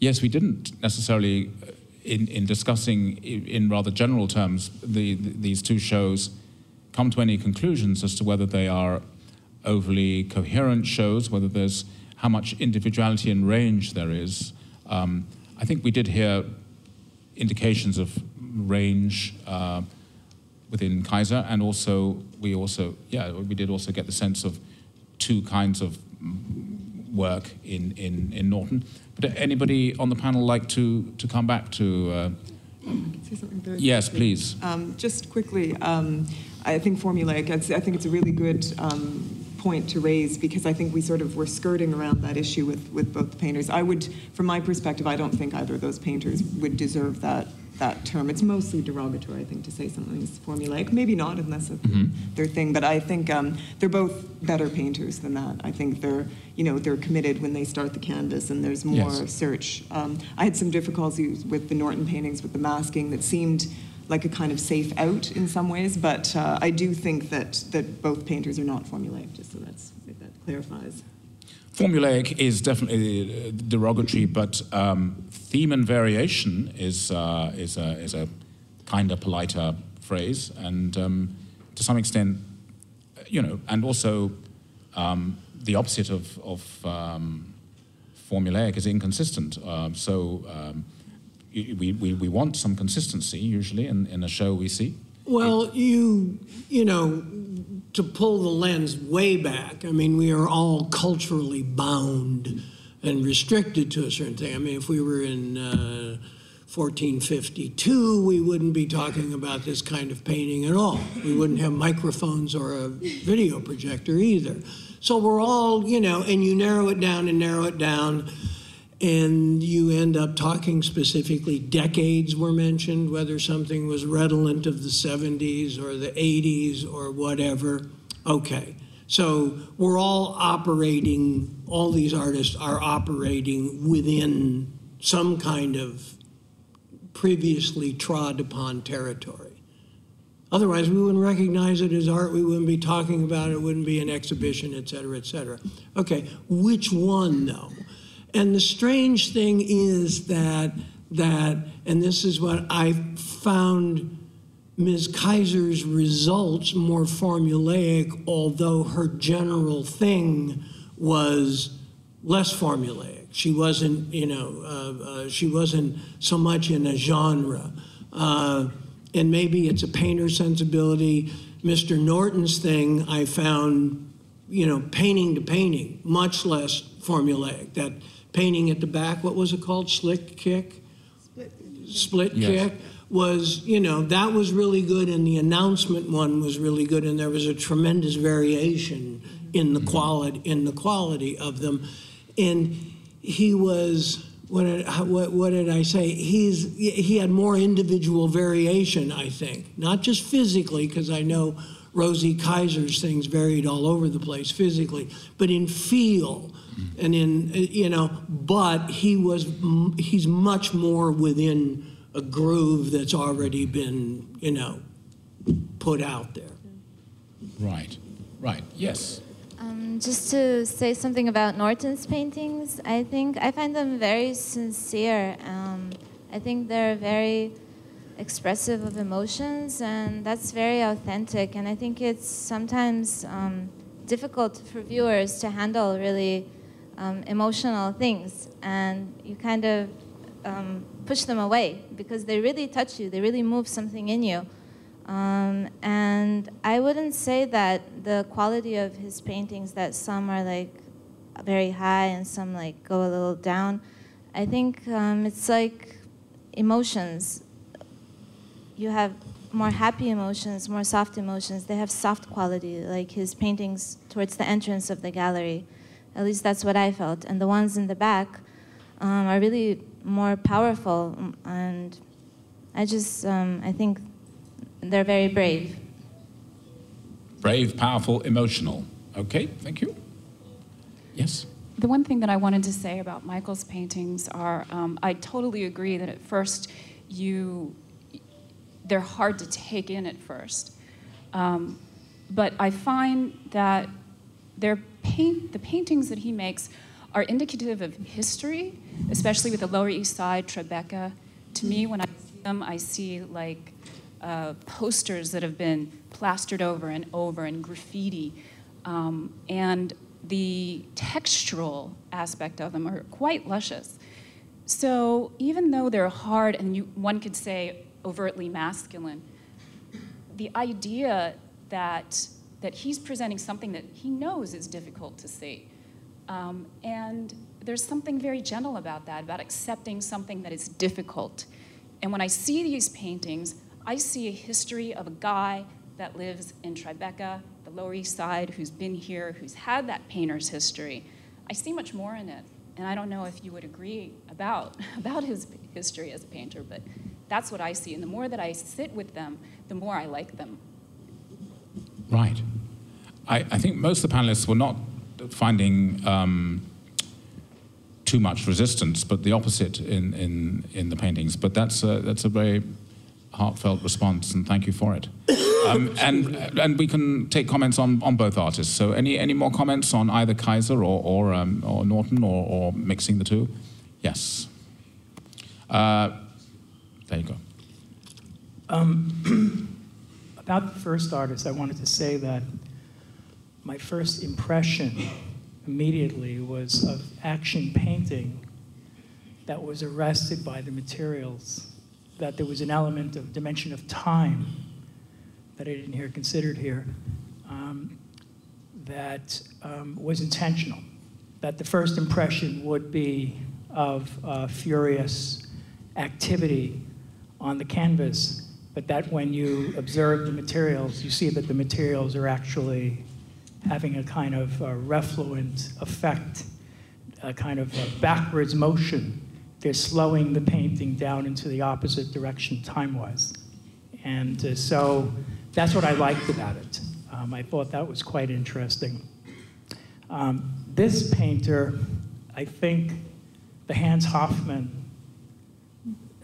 Yes, we didn't necessarily, uh, in, in discussing i- in rather general terms the, the, these two shows, come to any conclusions as to whether they are overly coherent shows, whether there's how much individuality and range there is. Um, I think we did hear indications of range uh, within Keyser, and also we also yeah we did also get the sense of two kinds of work in, in, in Norton. But anybody on the panel like to, to come back to? Uh, Say something very yes, quickly. please. Um, just quickly, um, I think formulaic, I think it's a really good um, point to raise because I think we sort of were skirting around that issue with, with both the painters. I would, from my perspective, I don't think either of those painters would deserve that, that term. It's mostly derogatory, I think, to say something is formulaic. Maybe not unless it's their thing, but I think um, they're both better painters than that. I think they're, you know, they're committed when they start the canvas and there's more Yes. search. Um, I had some difficulties with the Norton paintings with the masking that seemed like a kind of safe out in some ways, but uh, I do think that, that both painters are not formulaic, just so that's, if that clarifies. Formulaic is definitely uh, derogatory, but um, theme and variation is, uh, is, a, is a politer phrase, and um, to some extent, you know, and also um, the opposite of, of um, formulaic is inconsistent. Um, so um, we, we, we want some consistency usually in, in a show we see. Well, you, you know, to pull the lens way back, I mean, we are all culturally bound and restricted to a certain thing. I mean, if we were in uh, 1452, we wouldn't be talking about this kind of painting at all. We wouldn't have microphones or a video projector either. So we're all, you know, and you narrow it down and narrow it down and you end up talking specifically decades were mentioned whether something was redolent of the 70s or the 80s or whatever. Okay. So we're all operating all these artists are operating within some kind of previously trod upon territory. Otherwise we wouldn't recognize it as art we wouldn't be talking about it, it wouldn't be an exhibition et cetera et cetera. Okay which one though and the strange thing is that that, and this is what I found Ms. Keyser's results more formulaic, although her general thing was less formulaic. She wasn't, you know, uh, uh, she wasn't so much in a genre. Uh, and maybe it's a painter sensibility. Mr. Norton's thing I found, you know, painting to painting, much less formulaic. That painting at the back, what was it called? Slick kick? Split Yes. kick was, you know, that was really good, and the announcement one was really good, and there was a tremendous variation in the mm-hmm. quality in the quality of them, and he was. What did, what, what did I say? He's, he had more individual variation, I think. Not just physically, because I know Rosy Keyser's things varied all over the place physically, but in feel and in, uh, you know, but he was he's much more within a groove that's already been, you know, put out there. Right, right, yes. Um, just to say something about Norton's paintings, I think I find them very sincere. Um, I think they're very expressive of emotions, and that's very authentic. And I think it's sometimes um, difficult for viewers to handle really um, emotional things, and you kind of um, push them away because they really touch you, they really move something in you. Um, and I wouldn't say that the quality of his paintings that some are like very high and some like go a little down. I think um, it's like emotions. You have more happy emotions, more soft emotions. They have soft quality, like his paintings towards the entrance of the gallery. At least that's what I felt. And the ones in the back um, are really more powerful. And I just, um, I think they're very brave. Brave, powerful, emotional. Okay, thank you. Yes? The one thing that I wanted to say about Michael's paintings are um, I totally agree that at first you they're hard to take in at first, um, but I find that their paint the paintings that he makes are indicative of history, especially with the Lower East Side, Tribeca. To me, when I see them, I see like uh, posters that have been plastered over and over and graffiti. Um, and the textural aspect of them are quite luscious. So even though they're hard and you, one could say overtly masculine, the idea that, that he's presenting something that he knows is difficult to see. Um, and there's something very gentle about that, about accepting something that is difficult. And when I see these paintings, I see a history of a guy that lives in Tribeca, the Lower East Side, who's been here, who's had that painter's history. I see much more in it. And I don't know if you would agree about, (laughs) about his history as a painter, but that's what I see. And the more that I sit with them, the more I like them. Right. I, I think most of the panelists were not finding um, too much resistance, but the opposite in, in, in the paintings. But that's a, that's a very heartfelt response, and thank you for it. (coughs) Um, and and we can take comments on, on both artists. So any any more comments on either Keyser or or, um, or Norton or, or mixing the two? Yes. Uh, there you go. (clears throat) About the first artist, I wanted to say that my first impression immediately was of action painting that was arrested by the materials, that there was an element of dimension of time that I didn't hear considered here, um, that um, was intentional. That the first impression would be of uh, furious activity on the canvas, but that when you observe the materials, you see that the materials are actually having a kind of uh, refluent effect, a kind of a backwards motion. They're slowing the painting down into the opposite direction time wise. And uh, so that's what I liked about it. Um, I thought that was quite interesting. Um, this painter, I think the Hans Hofmann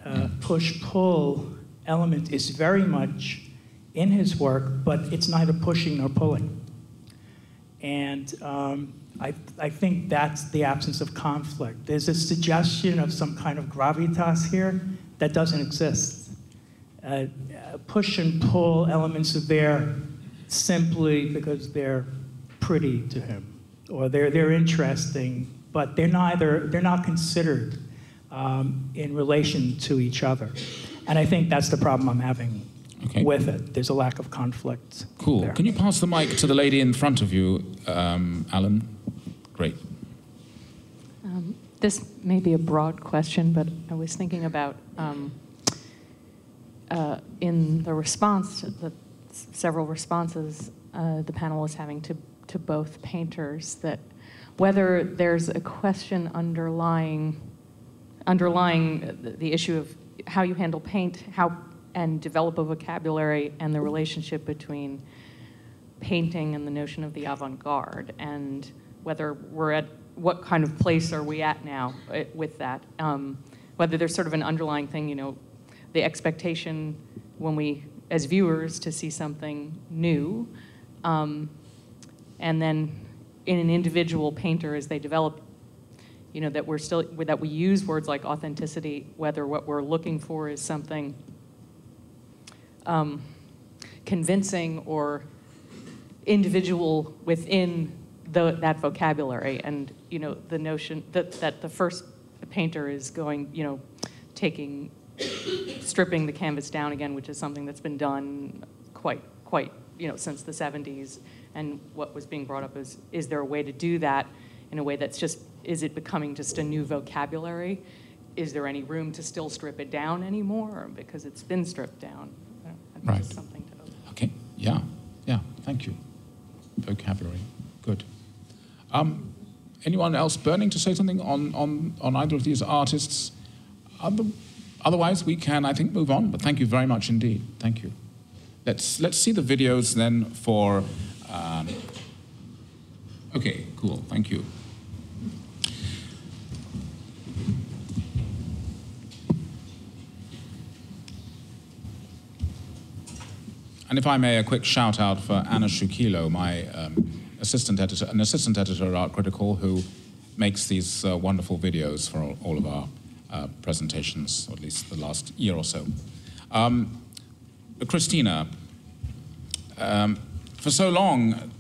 uh, push pull element is very much in his work, but it's neither pushing nor pulling. And um, I, I think that's the absence of conflict. There's a suggestion of some kind of gravitas here that doesn't exist. Uh, uh, push and pull elements are there simply because they're pretty to him or they're, they're interesting, but they're neither, they're not considered um, in relation to each other. And I think that's the problem I'm having Okay. with it. There's a lack of conflict. Cool. there. Can you pass the mic to the lady in front of you, um, Alan? Great. Um, This may be a broad question, but I was thinking about um, uh, in the response, to the s- several responses uh, the panel was having to, to both painters, that whether there's a question underlying, underlying the- the issue of how you handle paint, how, and develop a vocabulary, and the relationship between painting and the notion of the avant-garde and whether we're at what kind of place are we at now uh, with that? Um, whether there's sort of an underlying thing you know the expectation when we as viewers to see something new um, and then in an individual painter as they develop you know that we're still that we use words like authenticity whether what we're looking for is something um, convincing or individual within the, that vocabulary. And you know the notion that, that the first painter is going you know taking stripping the canvas down again which is something that's been done quite quite you know since the 70s and what was being brought up is is there a way to do that in a way that's just is it becoming just a new vocabulary is there any room to still strip it down anymore because it's been stripped down Right. something to Okay, yeah, yeah, thank you. Vocabulary, good. Um, anyone else burning to say something on, on, on either of these artists? Other, otherwise, we can, I think, move on, but thank you very much indeed. Thank you. Let's, let's see the videos then for. Um, okay, cool, thank you. And if I may, a quick shout out for Anna Shukilo, my um, assistant editor, an assistant editor at Art Critical, who makes these uh, wonderful videos for all, all of our uh, presentations, or at least the last year or so. Um, Christina, um, for so long,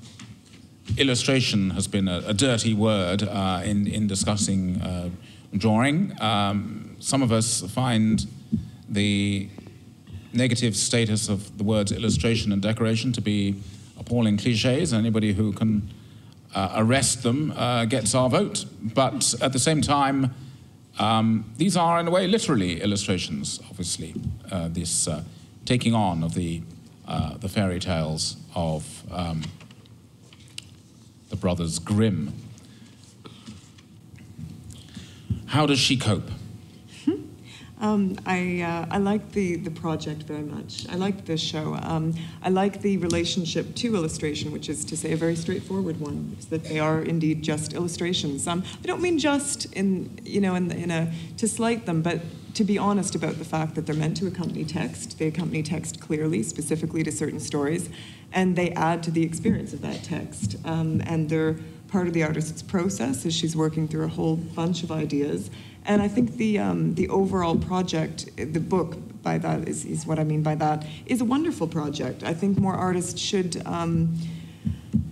illustration has been a, a dirty word uh, in, in discussing uh, drawing. Um, some of us find the negative status of the words illustration and decoration to be appalling cliches. Anybody who can uh, arrest them uh, gets our vote. But at the same time, um, these are, in a way, literally illustrations, obviously. Uh, this uh, taking on of the, uh, the fairy tales of um, the brothers Grimm. How does she cope? Um, I, uh, I like the, the project very much. I like this show. Um, I like the relationship to illustration, which is to say a very straightforward one, that they are indeed just illustrations. Um, I don't mean just in, you know, in, in a, to slight them, but to be honest about the fact that they're meant to accompany text. They accompany text clearly, specifically to certain stories, and they add to the experience of that text. Um, and they're part of the artist's process as she's working through a whole bunch of ideas. And I think the, um, the overall project, the book, by that is, is what I mean by that, is a wonderful project. I think more artists should, um,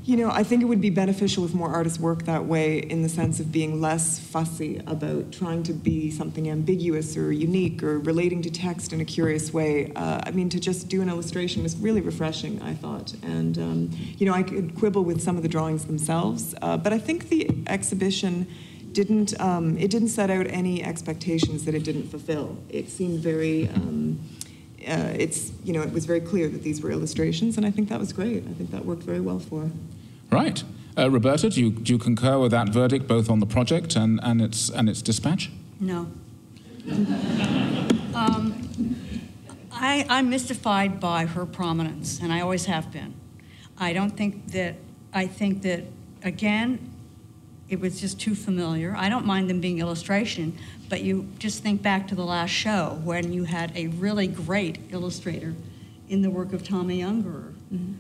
you know, I think it would be beneficial if more artists work that way in the sense of being less fussy about trying to be something ambiguous or unique or relating to text in a curious way. Uh, I mean, to just do an illustration was really refreshing, I thought. And, um, you know, I could quibble with some of the drawings themselves, uh, but I think the exhibition didn't um, it didn't set out any expectations that it didn't fulfill. It seemed very um, uh, it's you know it was very clear that these were illustrations, and I think that was great. I think that worked very well for. her. Right. Uh, Roberta, do you, do you concur with that verdict both on the project and, and, its, and its dispatch? No. (laughs) um, I, I'm mystified by her prominence, and I always have been. I don't think that, I think that, again, it was just too familiar. I don't mind them being illustration, but you just think back to the last show when you had a really great illustrator in the work of Tomi Ungerer. Mm-hmm.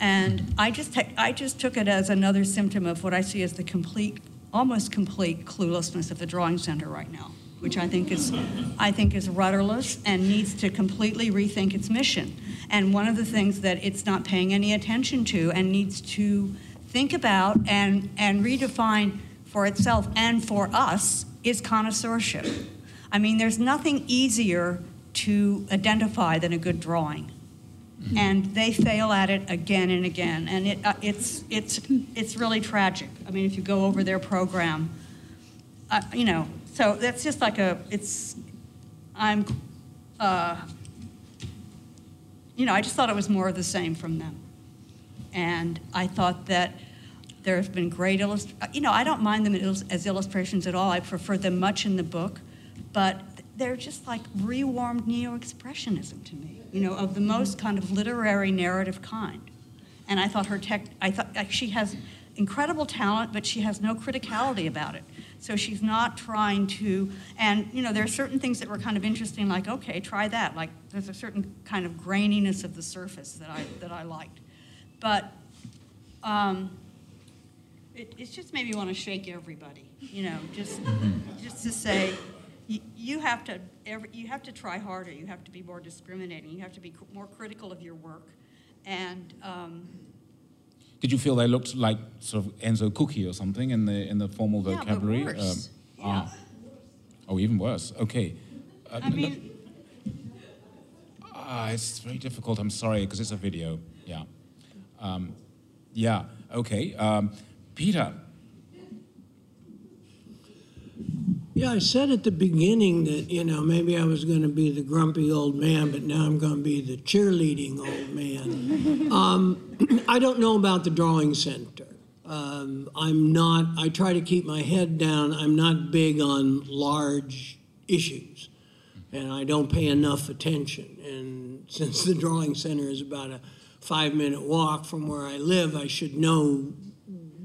And I just, I just took it as another symptom of what I see as the complete, almost complete cluelessness of the drawing center right now, which I think is, I think is rudderless and needs to completely rethink its mission. And one of the things that it's not paying any attention to and needs to think about and, and redefine for itself and for us is connoisseurship. I mean, there's nothing easier to identify than a good drawing and they fail at it again and again. And it, uh, it's, it's, it's really tragic. I mean, if you go over their program, uh, you know, so that's just like a, it's, I'm, uh, you know, I just thought it was more of the same from them. And I thought that there have been great illustrations. You know, I don't mind them as illustrations at all. I prefer them much in the book, but they're just like rewarmed neo-expressionism to me. You know, of the most kind of literary narrative kind. And I thought her tech, I thought like, she has incredible talent, but she has no criticality about it. So she's not trying to, and you know, there are certain things that were kind of interesting, like, okay, try that. Like, there's a certain kind of graininess of the surface that I, that I liked. But um, it, it's just made me want to shake everybody, you know, just, just to say, you, you have to, every, you have to try harder. You have to be more discriminating. You have to be more critical of your work. And um, Did you feel they looked like sort of Enzo Cucchi or something in the in the formal Yeah, but vocabulary? worse. ah. Oh, even worse. Okay. Uh, I mean, Ah, it's very difficult. I'm sorry because it's a video. Yeah. Um, yeah. Okay. Um, Peter. Yeah, I said at the beginning that, you know, maybe I was going to be the grumpy old man, but now I'm going to be the cheerleading old man. (laughs) um, (clears throat) I don't know about the drawing center. Um, I'm not, I try to keep my head down. I'm not big on large issues, and I don't pay enough attention. And (laughs) since the drawing center is about a five minute walk from where I live, I should know,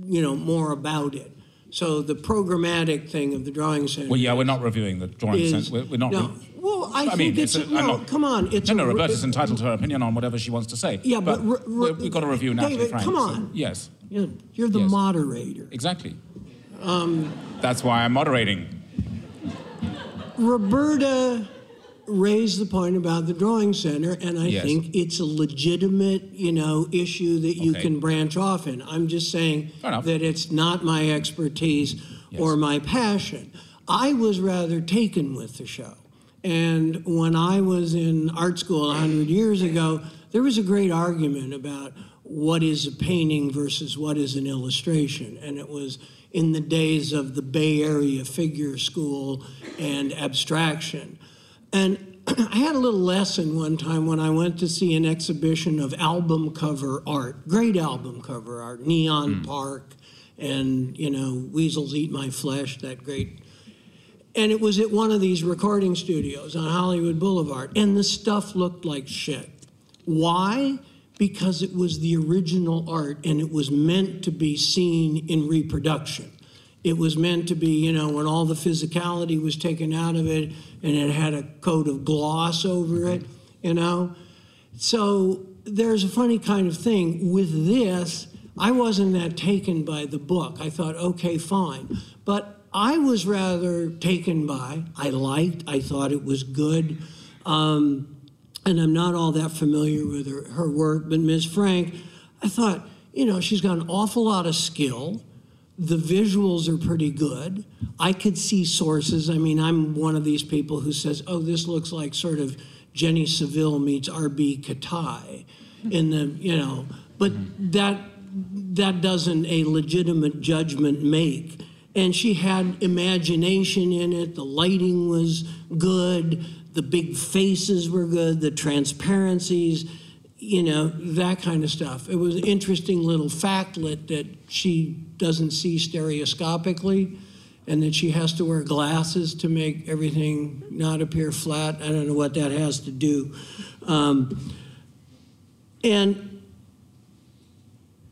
you know, more about it. So the programmatic thing of the drawing center. Well, yeah, we're not reviewing the drawing is- sense. We're, we're not. no, re- well, I, I think mean, it's, it's a, no. not- come on, it's no, no. Roberta's entitled to her opinion on whatever she wants to say. Yeah, but r- r- we- we've got to review now. David, Frank. come so- on. yes, You're, you're the Yes. moderator. exactly. Um, That's why I'm moderating. Roberta raised the point about the drawing center, and I Yes. think it's a legitimate, you know, issue that you Okay. can branch off in. I'm just saying Fair enough. that it's not my expertise or Yes. my passion. I was rather taken with the show. And when I was in art school 100 years ago, there was a great argument about what is a painting versus what is an illustration. And it was in the days of the Bay Area figure school and abstraction. And (clears throat) I had a little lesson one time when I went to see an exhibition of album cover art, great album cover art, Neon hmm. Park, and, you know, Weasels Eat My Flesh, that great and it was at one of these recording studios on Hollywood Boulevard, and the stuff looked like shit. Why? Because it was the original art and it was meant to be seen in reproduction. It was meant to be, you know, when all the physicality was taken out of it and it had a coat of gloss over it, you know. So there's a funny kind of thing with this. I wasn't that taken by the book. I thought, okay, fine. But I was rather taken by, I liked, I thought it was good. Um, and I'm not all that familiar with her, her work, but Ms. Frank, I thought, you know, she's got an awful lot of skill. The visuals are pretty good. I could see sources. I mean, I'm one of these people who says, oh, this looks like sort of Jenny Saville meets R.B. Kitaj in the, you know, but that that doesn't a legitimate judgment make. And she had imagination in it. The lighting was good. The big faces were good. The transparencies, you know, that kind of stuff. It was an interesting little factlet that she doesn't see stereoscopically and that she has to wear glasses to make everything not appear flat. I don't know what that has to do. Um, and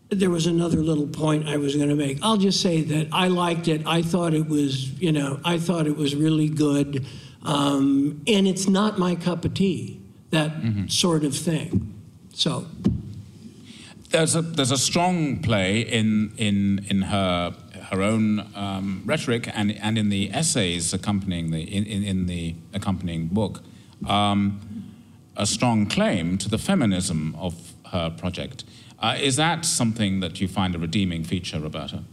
there was another little point I was going to make. I'll just say that I liked it. I thought it was, you know, I thought it was really good. Um, and it's not my cup of tea, that sort of thing. So, There's a there's a strong play in in in her her own um, rhetoric and and in the essays accompanying the in, in, in the accompanying book, um, a strong claim to the feminism of her project. Uh, is that something that you find a redeeming feature, Roberta?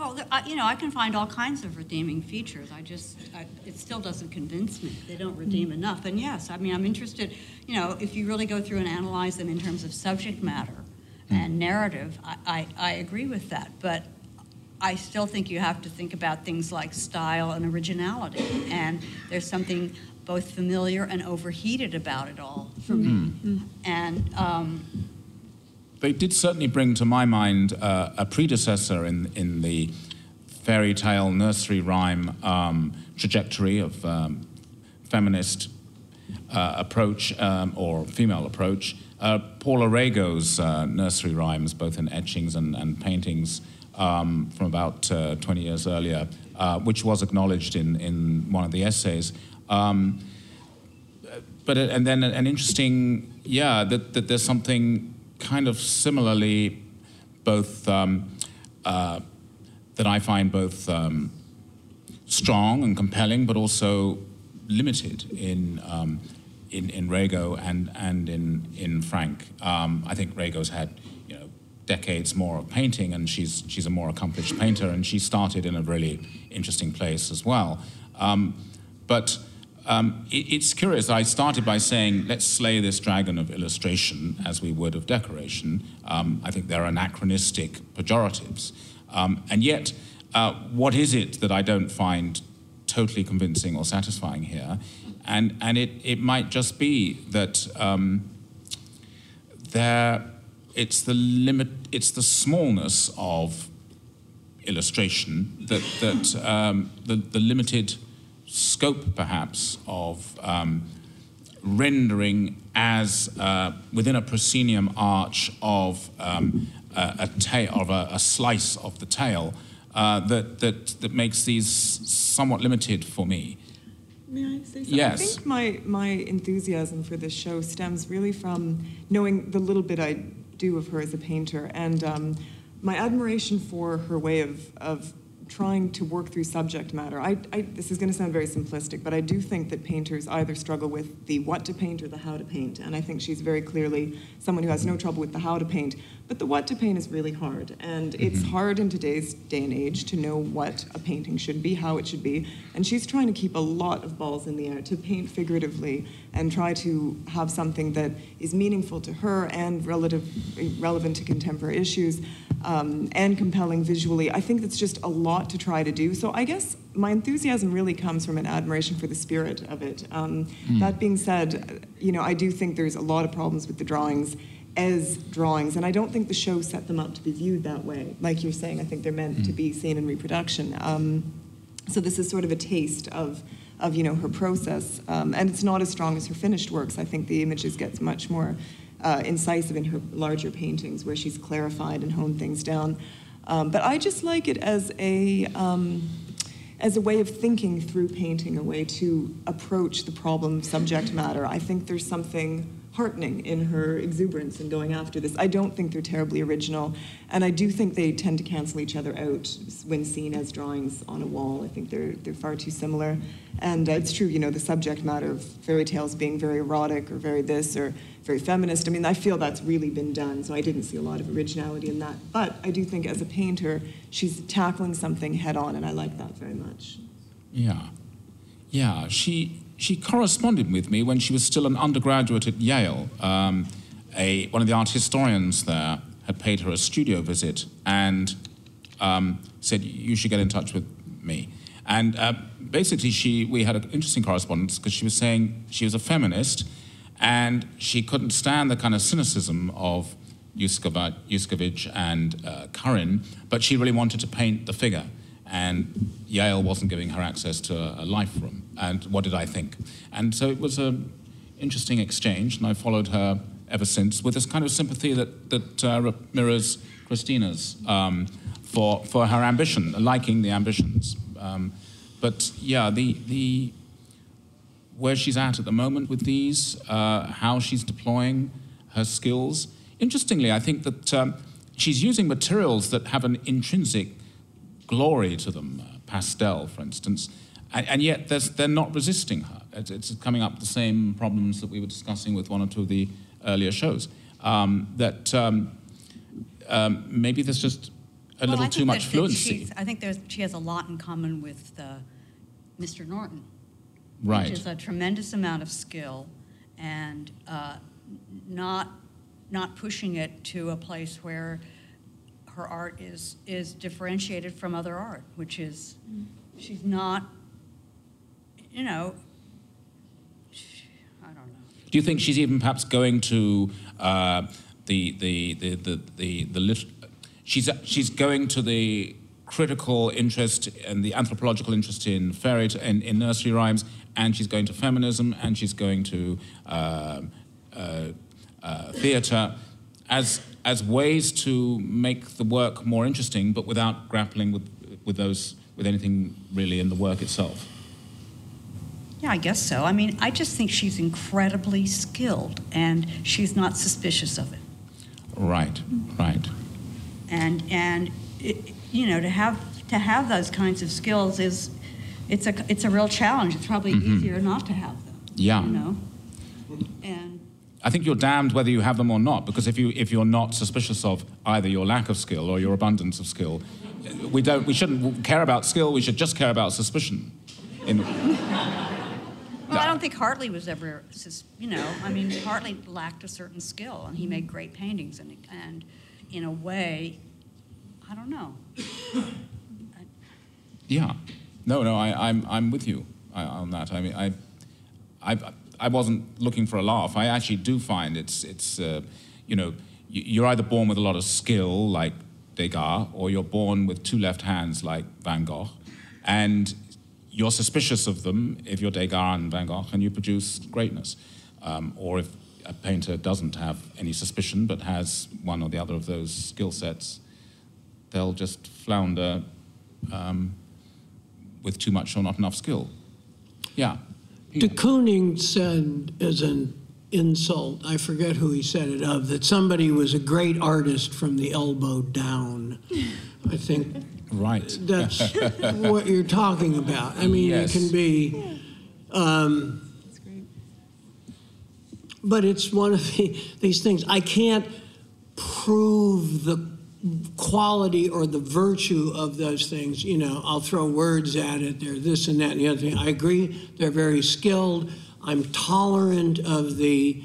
Well, I- you know, I can find all kinds of redeeming features. I just, I, it still doesn't convince me. They don't redeem enough. And yes, I mean, I'm interested, you know, if you really go through and analyze them in terms of subject matter hmm. and narrative, I, I, I agree with that. But I still think you have to think about things like style and originality. And there's something both familiar and overheated about it all for me. Hmm. Hmm. And, um, They did certainly bring to my mind uh, a predecessor in, in the fairy tale nursery rhyme um, trajectory of um, feminist uh, approach um, or female approach. Uh, Paula Rego's uh, nursery rhymes, both in etchings and, and paintings um, from about uh, 20 years earlier, uh, which was acknowledged in, in one of the essays. Um, but and then an interesting, yeah, that, that there's something kind of similarly, both um, uh, that I find both um, strong and compelling, but also limited in um, in, in Rego and and in in Frank. Um, I think Rego's had you know decades more of painting, and she's she's a more accomplished painter, and she started in a really interesting place as well. Um, but um, it, it's curious. I started by saying, let's slay this dragon of illustration as we would of decoration. Um, I think they're anachronistic pejoratives. Um, and yet, uh, what is it that I don't find totally convincing or satisfying here? And, and it, it might just be that um, there, it's the limit, it's the smallness of illustration that, that um, the, the limited scope, perhaps, of um, rendering as uh, within a proscenium arch of um, a, a, tail, of a, a, slice of the tail uh, that, that, that makes these somewhat limited for me. May I say something? Yes. I think my, my enthusiasm for this show stems really from knowing the little bit I do of her as a painter and um, my admiration for her way of, of trying to work through subject matter. I, I, this is going to sound very simplistic, but I do think that painters either struggle with the what to paint or the how to paint. And I think she's very clearly someone who has no trouble with the how to paint. But the what to paint is really hard. And it's Mm-hmm. hard in today's day and age to know what a painting should be, how it should be. And she's trying to keep a lot of balls in the air, to paint figuratively and try to have something that is meaningful to her and relative, relevant to contemporary issues um, and compelling visually. I think that's just a lot to try to do. So I guess my enthusiasm really comes from an admiration for the spirit of it. Um, That being said, you know, I do think there's a lot of problems with the drawings as drawings, and I don't think the show set them up to be viewed that way. Like you're saying, I think they're meant to be seen in reproduction. Um, so this is sort of a taste of, of you know, her process, um, and it's not as strong as her finished works. I think the images gets much more uh, incisive in her larger paintings, where she's clarified and honed things down. Um, but I just like it as a um, as a way of thinking through painting, a way to approach the problem subject matter. I think there's something heartening in her exuberance in going after this. I don't think they're terribly original, and I do think they tend to cancel each other out when seen as drawings on a wall. I think they're they're far too similar, and uh, it's true. You know, the subject matter of fairy tales being very erotic or very this or very feminist. I mean, I feel that's really been done, so I didn't see a lot of originality in that. But I do think as a painter, she's tackling something head on, and I like that very much. Yeah. Yeah, she, she corresponded with me when she was still an undergraduate at Yale. Um, a, one of the art historians there had paid her a studio visit and um, said, You should get in touch with me. And uh, basically, she, we had an interesting correspondence because she was saying she was a feminist and she couldn't stand the kind of cynicism of Yuskavage and uh, Currin, but she really wanted to paint the figure. And Yale wasn't giving her access to a, a life room. And what did I think? And so it was an interesting exchange, and I followed her ever since with this kind of sympathy that, that uh, mirrors Christina's um, for, for her ambition, liking the ambitions. Um, but yeah, the, the, where she's at at the moment with these, uh, how she's deploying her skills. Interestingly, I think that um, she's using materials that have an intrinsic glory to them, uh, pastel, for instance, and, and yet they're not resisting her. It's, it's, coming up the same problems that we were discussing with one or two of the earlier shows. Um, that um, um, maybe there's just a Well, little too much fluency. I think there's, she has a lot in common with uh, Mr. Norton. Right. Which is a tremendous amount of skill and uh, not, not pushing it to a place where her art is, is differentiated from other art, which is, she's not, you know, I don't know. Do you think she's even perhaps going to uh, the the the the the, the lit- she's she's going to the critical interest and the anthropological interest in fairy t- in, in nursery rhymes, and she's going to feminism, and she's going to uh, uh, uh, theatre, as, as ways to make the work more interesting, but without grappling with, with, those, with anything really in the work itself. Yeah, I guess so. I mean, I just think she's incredibly skilled and she's not suspicious of it. Right, right. And, and it, you know, to have, to have those kinds of skills is, it's a, it's a real challenge. It's probably Mhm. easier not to have them, Yeah. you know? And I think you're damned whether you have them or not, because if, you, if you're not suspicious of either your lack of skill or your abundance of skill, we, don't, we shouldn't care about skill, we should just care about suspicion. In, Well, I don't think Hartley was ever, you know, I mean, Hartley lacked a certain skill, and he made great paintings, and, and in a way, I don't know. yeah. No, no, I, I'm, I'm with you I, on that. I mean, I, I, I wasn't looking for a laugh. I actually do find it's, it's uh, you know you're either born with a lot of skill, like Degas, or you're born with two left hands, like Van Gogh. And you're suspicious of them if you're Degas and Van Gogh, and you produce greatness. Um, or if a painter doesn't have any suspicion but has one or the other of those skill sets, they'll just flounder um, with too much or not enough skill. Yeah. De Kooning said as an insult, I forget who he said it of, that somebody was a great artist from the elbow down. I think (laughs) Right. that's (laughs) what you're talking about. I mean, Yes. it can be. Um, but it's one of the, these things. I can't prove the quality or the virtue of those things. You know, I'll throw words at it. They're this and that and the other thing. I agree. They're very skilled. I'm tolerant of the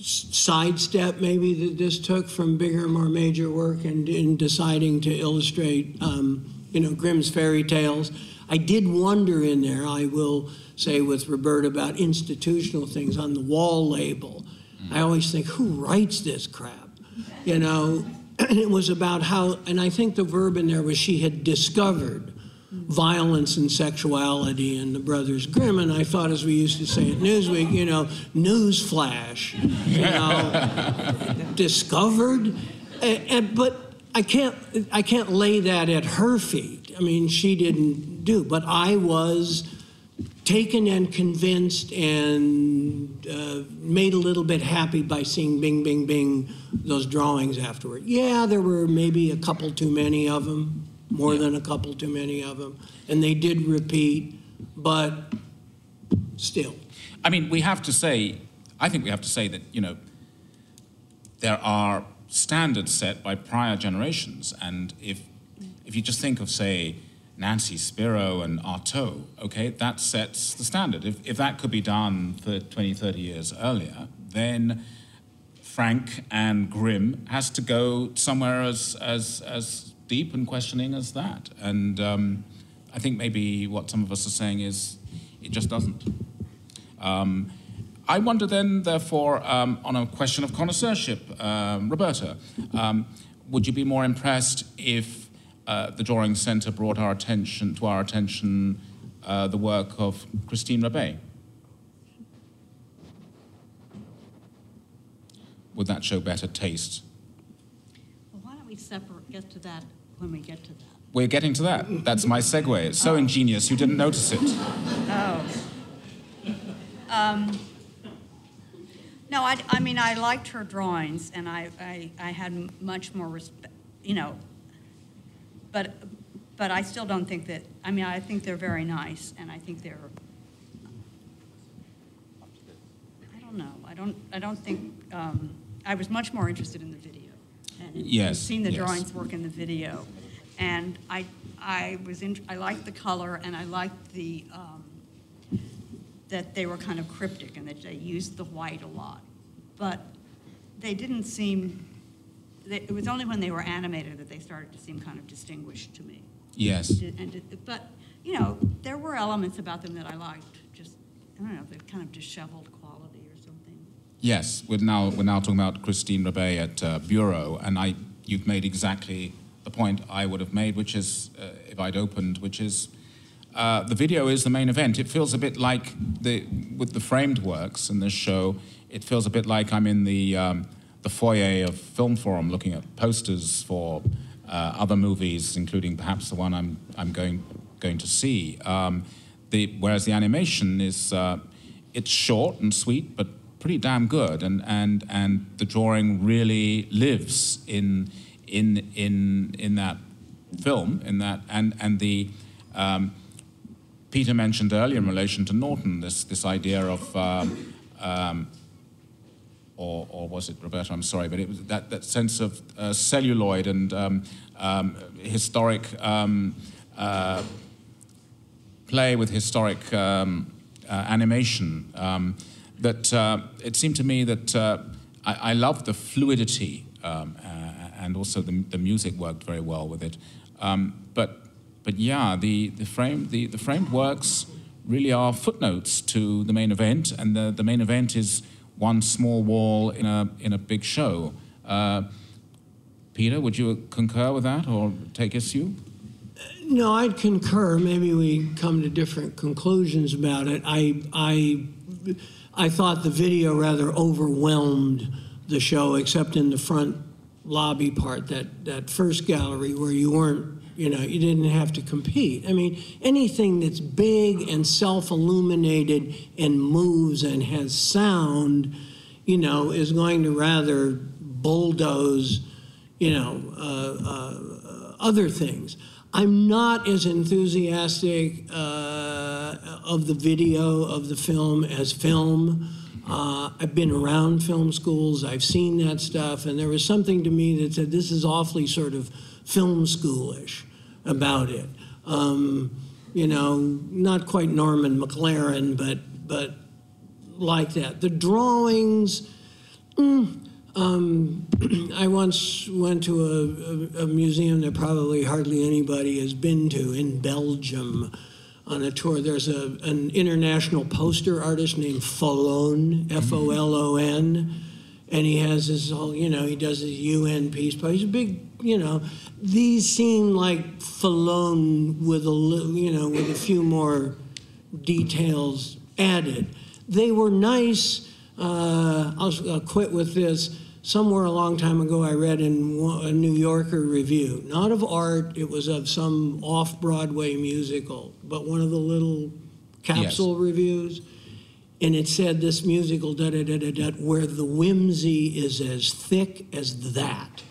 sidestep maybe that this took from bigger, more major work and in deciding to illustrate, um, you know, Grimm's fairy tales. I did wonder in there, I will say with Roberta about institutional things on the wall label. I always think, who writes this crap? You know, (clears throat) it was about how, and I think the verb in there was she had discovered violence and sexuality in the Brothers Grimm, and I thought, as we used to say at Newsweek, you know, news flash, you know, (laughs) discovered, and, and, but I can't, I can't lay that at her feet. I mean, she didn't do, but I was taken and convinced and uh, made a little bit happy by seeing Bing, Bing, Bing, those drawings afterward. Yeah, there were maybe a couple too many of them, more than a couple too many of them, and they did repeat, but still. I mean, we have to say, I think we have to say that, you know, there are standards set by prior generations. And if, if you just think of, say, Nancy Spero and Artaud, okay, that sets the standard. If, if that could be done for 20, 30 years earlier, then Frank and Grimm has to go somewhere as, as, as deep and questioning as that. And um, I think maybe what some of us are saying is it just doesn't. Um, I wonder then, therefore, um, on a question of connoisseurship, um, Roberta, um, would you be more impressed if uh, the Drawing Centre brought our attention to our attention uh, the work of Christine Rebet? Would that show better taste? Well, why don't we separate, get to that when we get to that? We're getting to that. That's my segue. It's so ingenious you didn't notice it. Oh. Um, no, I, I mean, I liked her drawings, and I, I, I had much more respect, you know, but, but I still don't think that, I mean, I think they're very nice, and I think they're, I don't know, I don't, I don't think, um, I was much more interested in the video. and Yes, Seeing the yes. drawings work in the video. And I, I was, in, I liked the color, and I liked the, um, that they were kind of cryptic and that they used the white a lot. But they didn't seem, they- it was only when they were animated that they started to seem kind of distinguished to me. Yes. Did- And, but, you know, there were elements about them that I liked, just, I don't know, the kind of disheveled quality or something. Yes, we're now, we're now talking about Christine Rebet at uh, Bureau, and I, you've made exactly the point I would have made, which is, uh, if I'd opened, which is, uh, the video is the main event. It feels a bit like the with the framed works in this show. It feels a bit like I'm in the um, the foyer of Film Forum looking at posters for uh, other movies, including perhaps the one I'm I'm going going to see. Um, the, whereas the animation is uh, it's short and sweet, but pretty damn good, and and and the drawing really lives in in in in that film, in that and and the um, Peter mentioned earlier in relation to Norton this, this idea of, um, um, or, or was it Roberto? I'm sorry, but it was that, that sense of uh, celluloid and um, um historic um, uh, play with historic um, uh, animation. that uh, it seemed to me that uh, I, I loved the fluidity and also the, the music worked very well with it. but but yeah, the, the, frame, the, the framed works really are footnotes to the main event, and the, the main event is one small wall in a, in a big show. Uh, Peter, would you concur with that or take issue? No, I'd concur. Maybe we come to different conclusions about it. I, I, I thought the video rather overwhelmed the show, except in the front lobby part, that, that first gallery where you weren't you know, you didn't have to compete. I mean, anything that's big and self illuminated and moves and has sound, you know, is going to rather bulldoze, you know, uh, uh, other things. I'm not as enthusiastic uh, of the video of the film as film. Uh, I've been around film schools, I've seen that stuff, and there was something to me that said this is awfully sort of film schoolish about it. Um, you know, not quite Norman McLaren, but but like that. The drawings. Mm, um, (clears throat) I once went to a, a, a, museum that probably hardly anybody has been to in Belgium on a tour. There's a, an international poster artist named Folon, F O L O N, and he has his whole, you know, he does his UN peace, but he's a big you know, these seem like Folon with a little, you know, with a few more details added. They were nice. Uh, I'll, I'll quit with this. Somewhere a long time ago, I read in a New Yorker review, not of art, it was of some off Broadway musical, but one of the little capsule yes. reviews. And it said this musical, da da da da da, where the whimsy is as thick as that.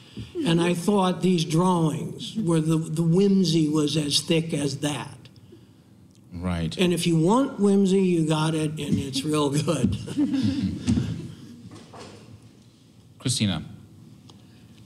And I thought these drawings where the, the whimsy was as thick as that. Right. And if you want whimsy, you got it, and it's real good. (laughs) Christina,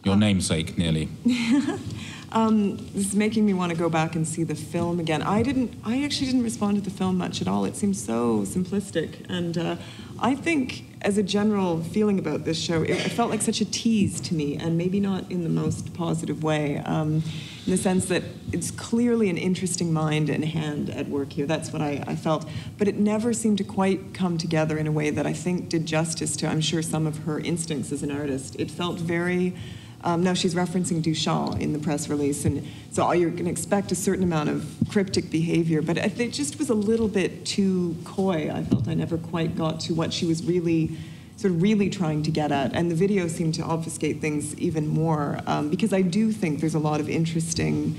your namesake nearly. (laughs) um, this is making me want to go back and see the film again. I didn't. I actually didn't respond to the film much at all. It seemed so simplistic, and uh, I think as a general feeling about this show, it, it, felt like such a tease to me, and maybe not in the most positive way, um, in the sense that it's clearly an interesting mind and hand at work here. That's what I, I, felt. But it never seemed to quite come together in a way that I think did justice to, I'm sure, some of her instincts as an artist. It felt very um, now she's referencing Duchamp in the press release, and so all you're going to expect a certain amount of cryptic behavior, but it just was a little bit too coy. I felt I never quite got to what she was really, sort of really trying to get at, and the video seemed to obfuscate things even more um, because I do think there's a lot of interesting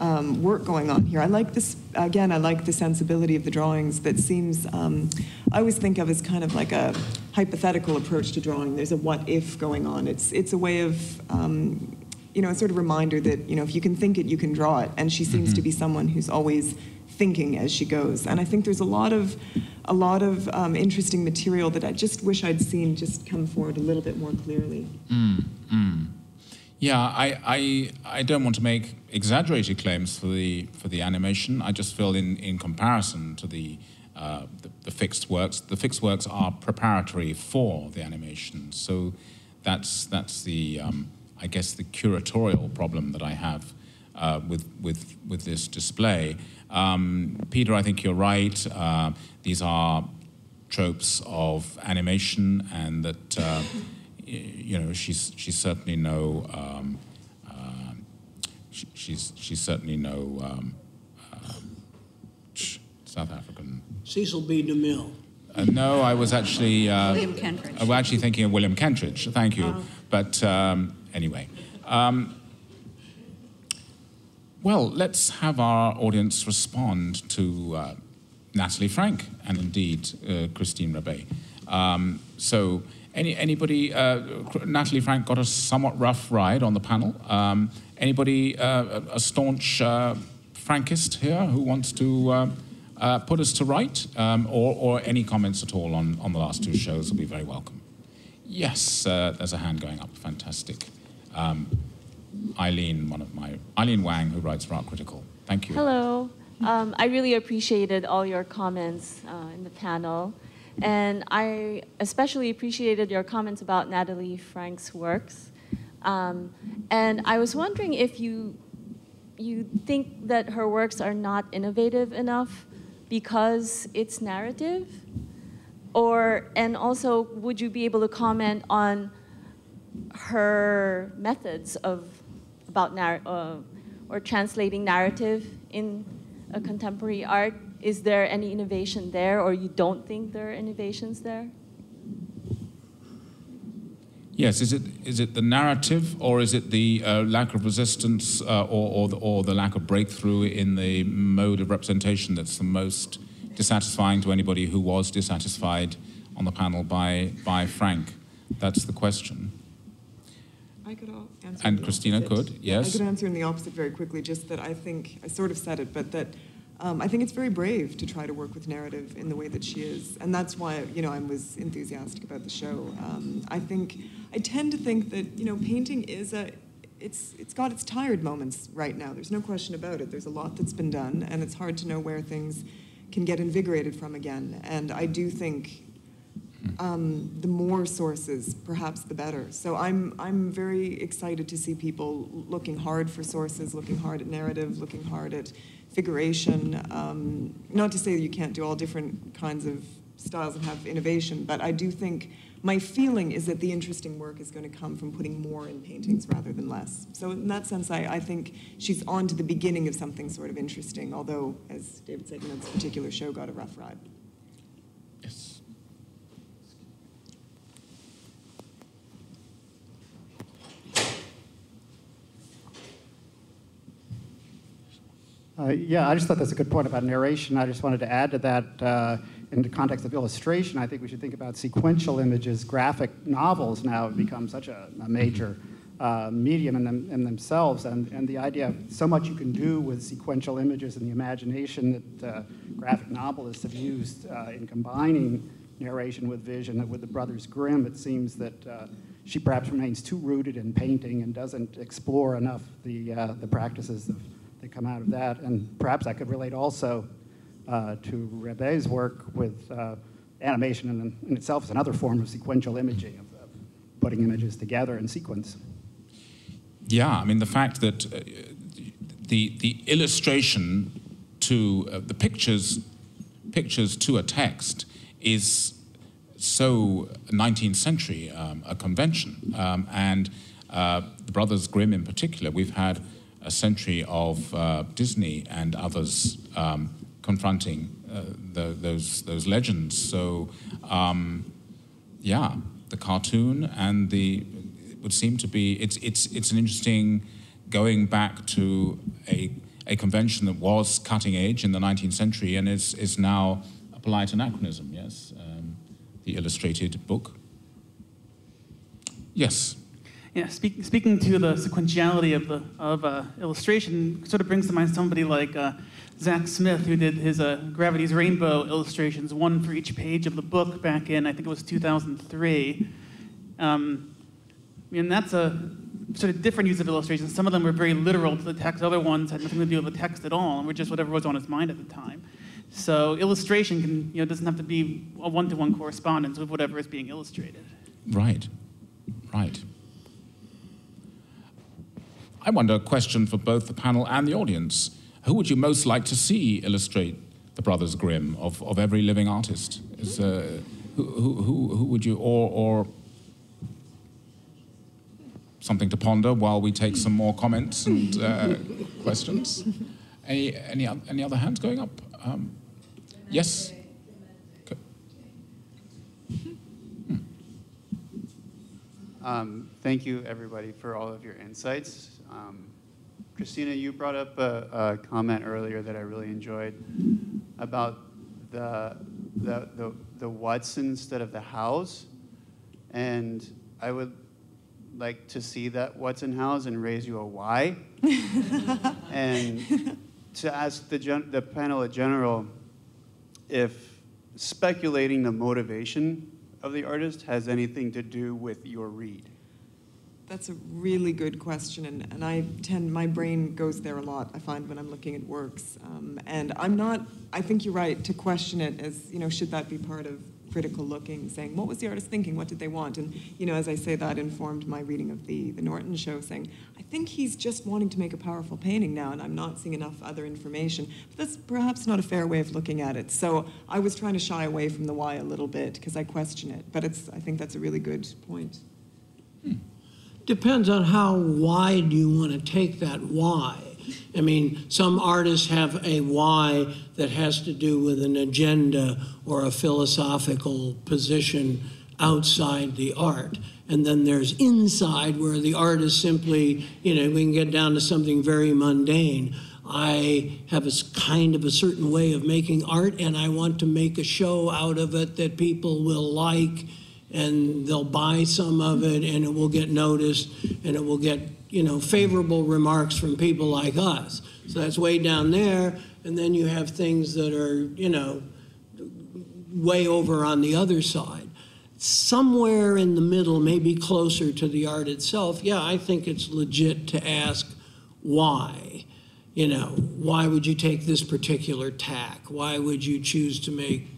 um, work going on here. I like this, again, I like the sensibility of the drawings that seems, um, I always think of as kind of like a hypothetical approach to drawing. There's a what if going on. It's, it's a way of, um, you know, a sort of reminder that, you know, if you can think it, you can draw it. And she seems mm-hmm. to be someone who's always thinking as she goes. And I think there's a lot of, a lot of um, interesting material that I just wish I'd seen just come forward a little bit more clearly. Mm, mm. Yeah, I, I, I don't want to make exaggerated claims for the, for the animation. I just feel in, in comparison to the, uh, the, the, fixed works, the fixed works are preparatory for the animation. So that's, that's the, um, I guess, the curatorial problem that I have uh, with, with, with this display. Um, Peter, I think you're right. Uh, these are tropes of animation and that uh, you know, she's she's certainly no um, uh, she, she's she's certainly no um, uh, Cecil B. DeMille. Uh, no, I was actually. Uh, William Kentridge. I was actually thinking of William Kentridge. Thank you. Oh. But um, anyway. Um, well, let's have our audience respond to uh, Natalie Frank and indeed uh, Christine Rebet. Um, so, any, anybody, uh, Natalie Frank got a somewhat rough ride on the panel. Um, anybody, uh, a staunch uh, Frankist here who wants to uh, uh, put us to right, um, or, or any comments at all on, on the last two shows will be very welcome. Yes, uh, there's a hand going up. Fantastic. Um, Eileen, one of my Eileen Wang, who writes for Art Critical. Thank you. Hello. Um, I really appreciated all your comments in the panel. And I especially appreciated your comments about Natalie Frank's works. Um, and I was wondering if you, you think that her works are not innovative enough because it's narrative? Or, and also, would you be able to comment on her methods of about narr- uh, or translating narrative in a contemporary art? Is there any innovation there, or you don't think there are innovations there? Yes, is it, is it the narrative or is it the uh, lack of resistance uh, or, or, the, or the lack of breakthrough in the mode of representation that's the most dissatisfying to anybody who was dissatisfied on the panel by, by Frank? That's the question. I could al- answer. And Christina opposite. could, yes. I could answer in the opposite very quickly, just that I think, I sort of said it, but that um, I think it's very brave to try to work with narrative in the way that she is. And that's why, you know, I was enthusiastic about the show. Um, I think, I tend to think that, you know, painting is a, it's, it's got its tired moments right now. There's no question about it. There's a lot that's been done, and it's hard to know where things can get invigorated from again. And I do think um, the more sources, perhaps the better. So I'm, I'm very excited to see people looking hard for sources, looking hard at narrative, looking hard at figuration. Um, not to say that you can't do all different kinds of styles and have innovation, but I do think my feeling is that the interesting work is going to come from putting more in paintings rather than less. So in that sense, I, I think she's on to the beginning of something sort of interesting, although, as David said, you know, this particular show got a rough ride. Yes. Uh, yeah, I just thought that's a good point about narration. I just wanted to add to that uh, in the context of illustration. I think we should think about sequential images. Graphic novels now have become such a, a major uh, medium in, them, in themselves, and, and the idea of so much you can do with sequential images and the imagination that uh, graphic novelists have used uh, in combining narration with vision. That with the Brothers Grimm, it seems that uh, she perhaps remains too rooted in painting and doesn't explore enough the, the practices of, that come out of that. And perhaps I could relate also uh, to Rebet's work with uh, animation in, in itself is another form of sequential imaging, of, of putting images together in sequence. Yeah, I mean, the fact that uh, the, the illustration to uh, the pictures, pictures to a text is so 19th century um, a convention. Um, and uh, the Brothers Grimm in particular, we've had a century of uh, Disney and others um, confronting uh, the, those, those legends. So, um, yeah, the cartoon and the it would seem to be it's it's it's an interesting going back to a a convention that was cutting edge in the 19th century and is is now a polite anachronism. Yes, um, the illustrated book. Yes. Yeah, speak, speaking to the sequentiality of the of uh, illustration, sort of brings to mind somebody like uh, Zak Smith, who did his uh, Gravity's Rainbow illustrations, one for each page of the book back in I think it was 2003. Um, and that's a sort of different use of illustration. Some of them were very literal to the text. Other ones had nothing to do with the text at all, and were just whatever was on his mind at the time. So illustration can, you know, doesn't have to be a one-to-one correspondence with whatever is being illustrated. Right. Right. I wonder a question for both the panel and the audience. Who would you most like to see illustrate the Brothers Grimm of, of every living artist? Is, uh, who, who, who would you, or, or something to ponder while we take some more comments and uh, questions? Any, any, any other hands going up? Um, yes? Um, thank you, everybody, for all of your insights. Um, Christina, you brought up a, a, comment earlier that I really enjoyed about the, the, the, the what's instead of the hows. And I would like to see that what's in hows and raise you a why. (laughs) and to ask the, gen- the panel in general if speculating the motivation of the artist has anything to do with your read. That's a really good question, and, and I tend, my brain goes there a lot, I find, when I'm looking at works. Um, and I'm not, I think you're right to question it as, you know, should that be part of critical looking, saying, what was the artist thinking? What did they want? And, you know, as I say, that informed my reading of the, the Norton show, saying, I think he's just wanting to make a powerful painting now, and I'm not seeing enough other information. But that's perhaps not a fair way of looking at it. So I was trying to shy away from the why a little bit, because I question it. But it's, I think that's a really good point. Depends on how wide you want to take that why. I mean, some artists have a why that has to do with an agenda or a philosophical position outside the art. And then there's inside where the art is simply, you know, we can get down to something very mundane. I have a kind of a certain way of making art, and I want to make a show out of it that people will like, and they'll buy some of it, and it will get noticed, and it will get you know, favorable remarks from people like us. So that's way down there. And then you have things that are, you know, way over on the other side. Somewhere in the middle, maybe closer to the art itself, yeah, I think it's legit to ask why. You know, why would you take this particular tack? Why would you choose to make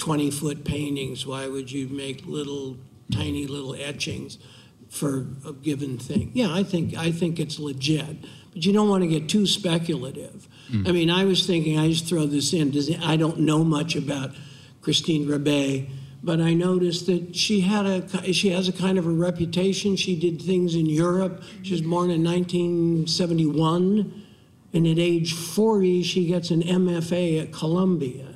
20 foot paintings? Why would you make little, tiny little etchings? for a given thing. Yeah, I think I think it's legit, but you don't want to get too speculative. Mm. I mean, I was thinking I just throw this in. Does I don't know much about Christine Rebet, but I noticed that she had a she has a kind of a reputation. She did things in Europe. She was born in 1971, and at age 40 she gets an MFA at Columbia.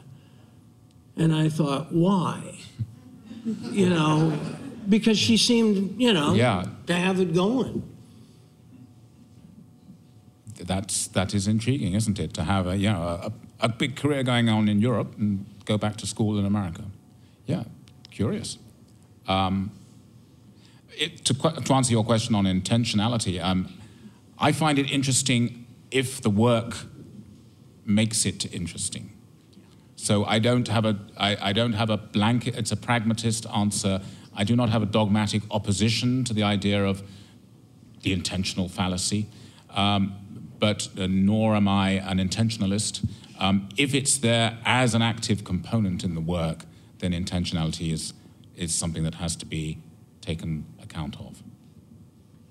And I thought, why? you know, because she seemed, you know, yeah. to have it going. That's that is intriguing, isn't it? To have a you know a, a big career going on in Europe and go back to school in America. Yeah, curious. Um, it, to, to, answer your question on intentionality, um, I find it interesting if the work makes it interesting. So I don't have a I, I don't have a blanket. It's a pragmatist answer. I do not have a dogmatic opposition to the idea of the intentional fallacy, um, but uh, nor am I an intentionalist. Um, if it's there as an active component in the work, then intentionality is, is something that has to be taken account of.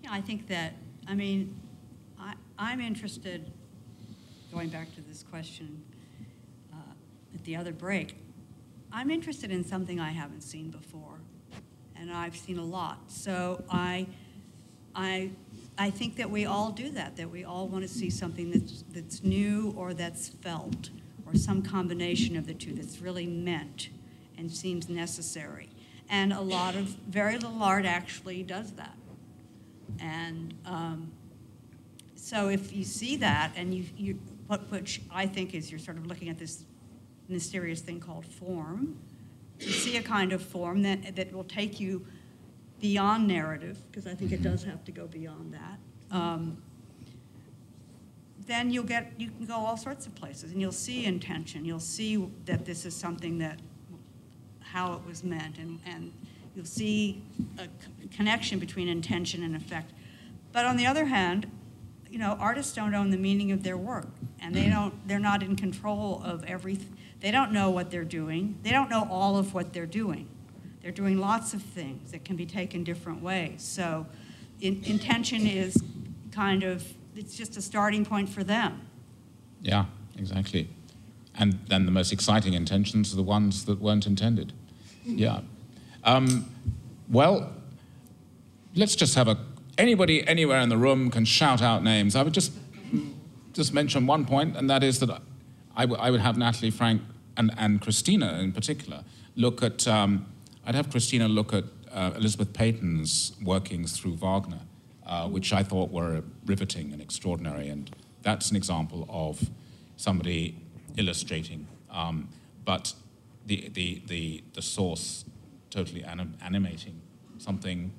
Yeah, I think that, I mean, I, I'm interested, going back to this question at the other break, I'm interested in something I haven't seen before and I've seen a lot. So I, I, I think that we all do that. That we all want to see something that's that's new or that's felt, or some combination of the two that's really meant and seems necessary. And a lot of very little art actually does that. And um, so if you see that, and you, you what which I think is you're sort of looking at this mysterious thing called form to see a kind of form that, that will take you beyond narrative, because I think it does have to go beyond that, um, then you'll get, you can go all sorts of places and you'll see intention. You'll see that this is something that, how it was meant, and, and you'll see a connection between intention and effect. But on the other hand, you know, artists don't own the meaning of their work, and they don't, they're not in control of everything they don't know what they're doing. They don't know all of what they're doing. They're doing lots of things that can be taken different ways. So in, intention is kind of, it's just a starting point for them. Yeah, exactly. And then the most exciting intentions are the ones that weren't intended. Yeah. Um, well, let's just have a, anybody anywhere in the room can shout out names. I would just, just mention one point, and that is that I, I would have Natalie Frank and, and Christina in particular look at, um, I'd have Christina look at uh, Elizabeth Peyton's workings through Wagner, uh, which I thought were riveting and extraordinary. And that's an example of somebody illustrating, um, but the, the, the, the source totally anim- animating something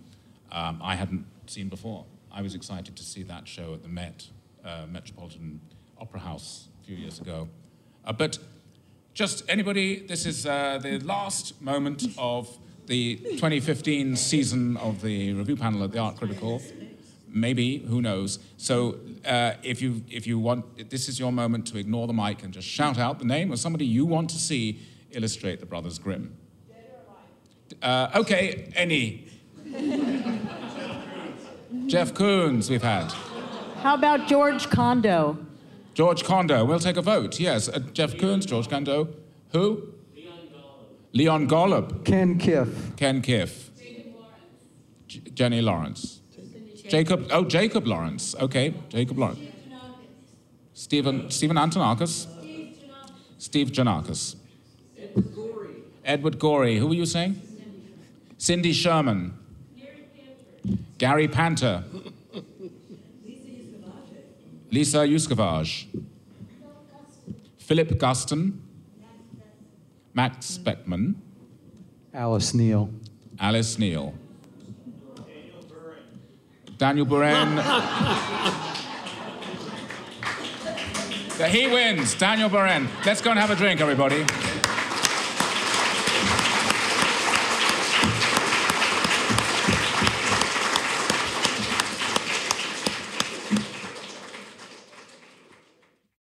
um, I hadn't seen before. I was excited to see that show at the Met, uh, Metropolitan Opera House, a few years ago. Uh, but just anybody, this is uh, the last moment of the 2015 season of the review panel at the Art Critical. Maybe, who knows? So uh, if, you, if you want, this is your moment to ignore the mic and just shout out the name of somebody you want to see illustrate the Brothers Grimm. Uh, okay, any. (laughs) Jeff Koons, we've had. How about George Condo? George Condo, we'll take a vote. Yes, uh, Jeff Koons, George Condo. Who? Leon Golub. Ken Kiff. Ken Kiff. J- Jenny Lawrence. Jacob, oh, Jacob Lawrence. Okay, Jacob Lawrence. Stephen, Stephen Antonakos. Steve Janakis. Edward Gorey. Who were you saying? Cindy Sherman. Gary Panter. Lisa Yuskavage. Philip Guston. Max Beckmann. Alice Neel. Alice Neel. Daniel Buren. (laughs) he wins. Daniel Buren. Let's go and have a drink, everybody.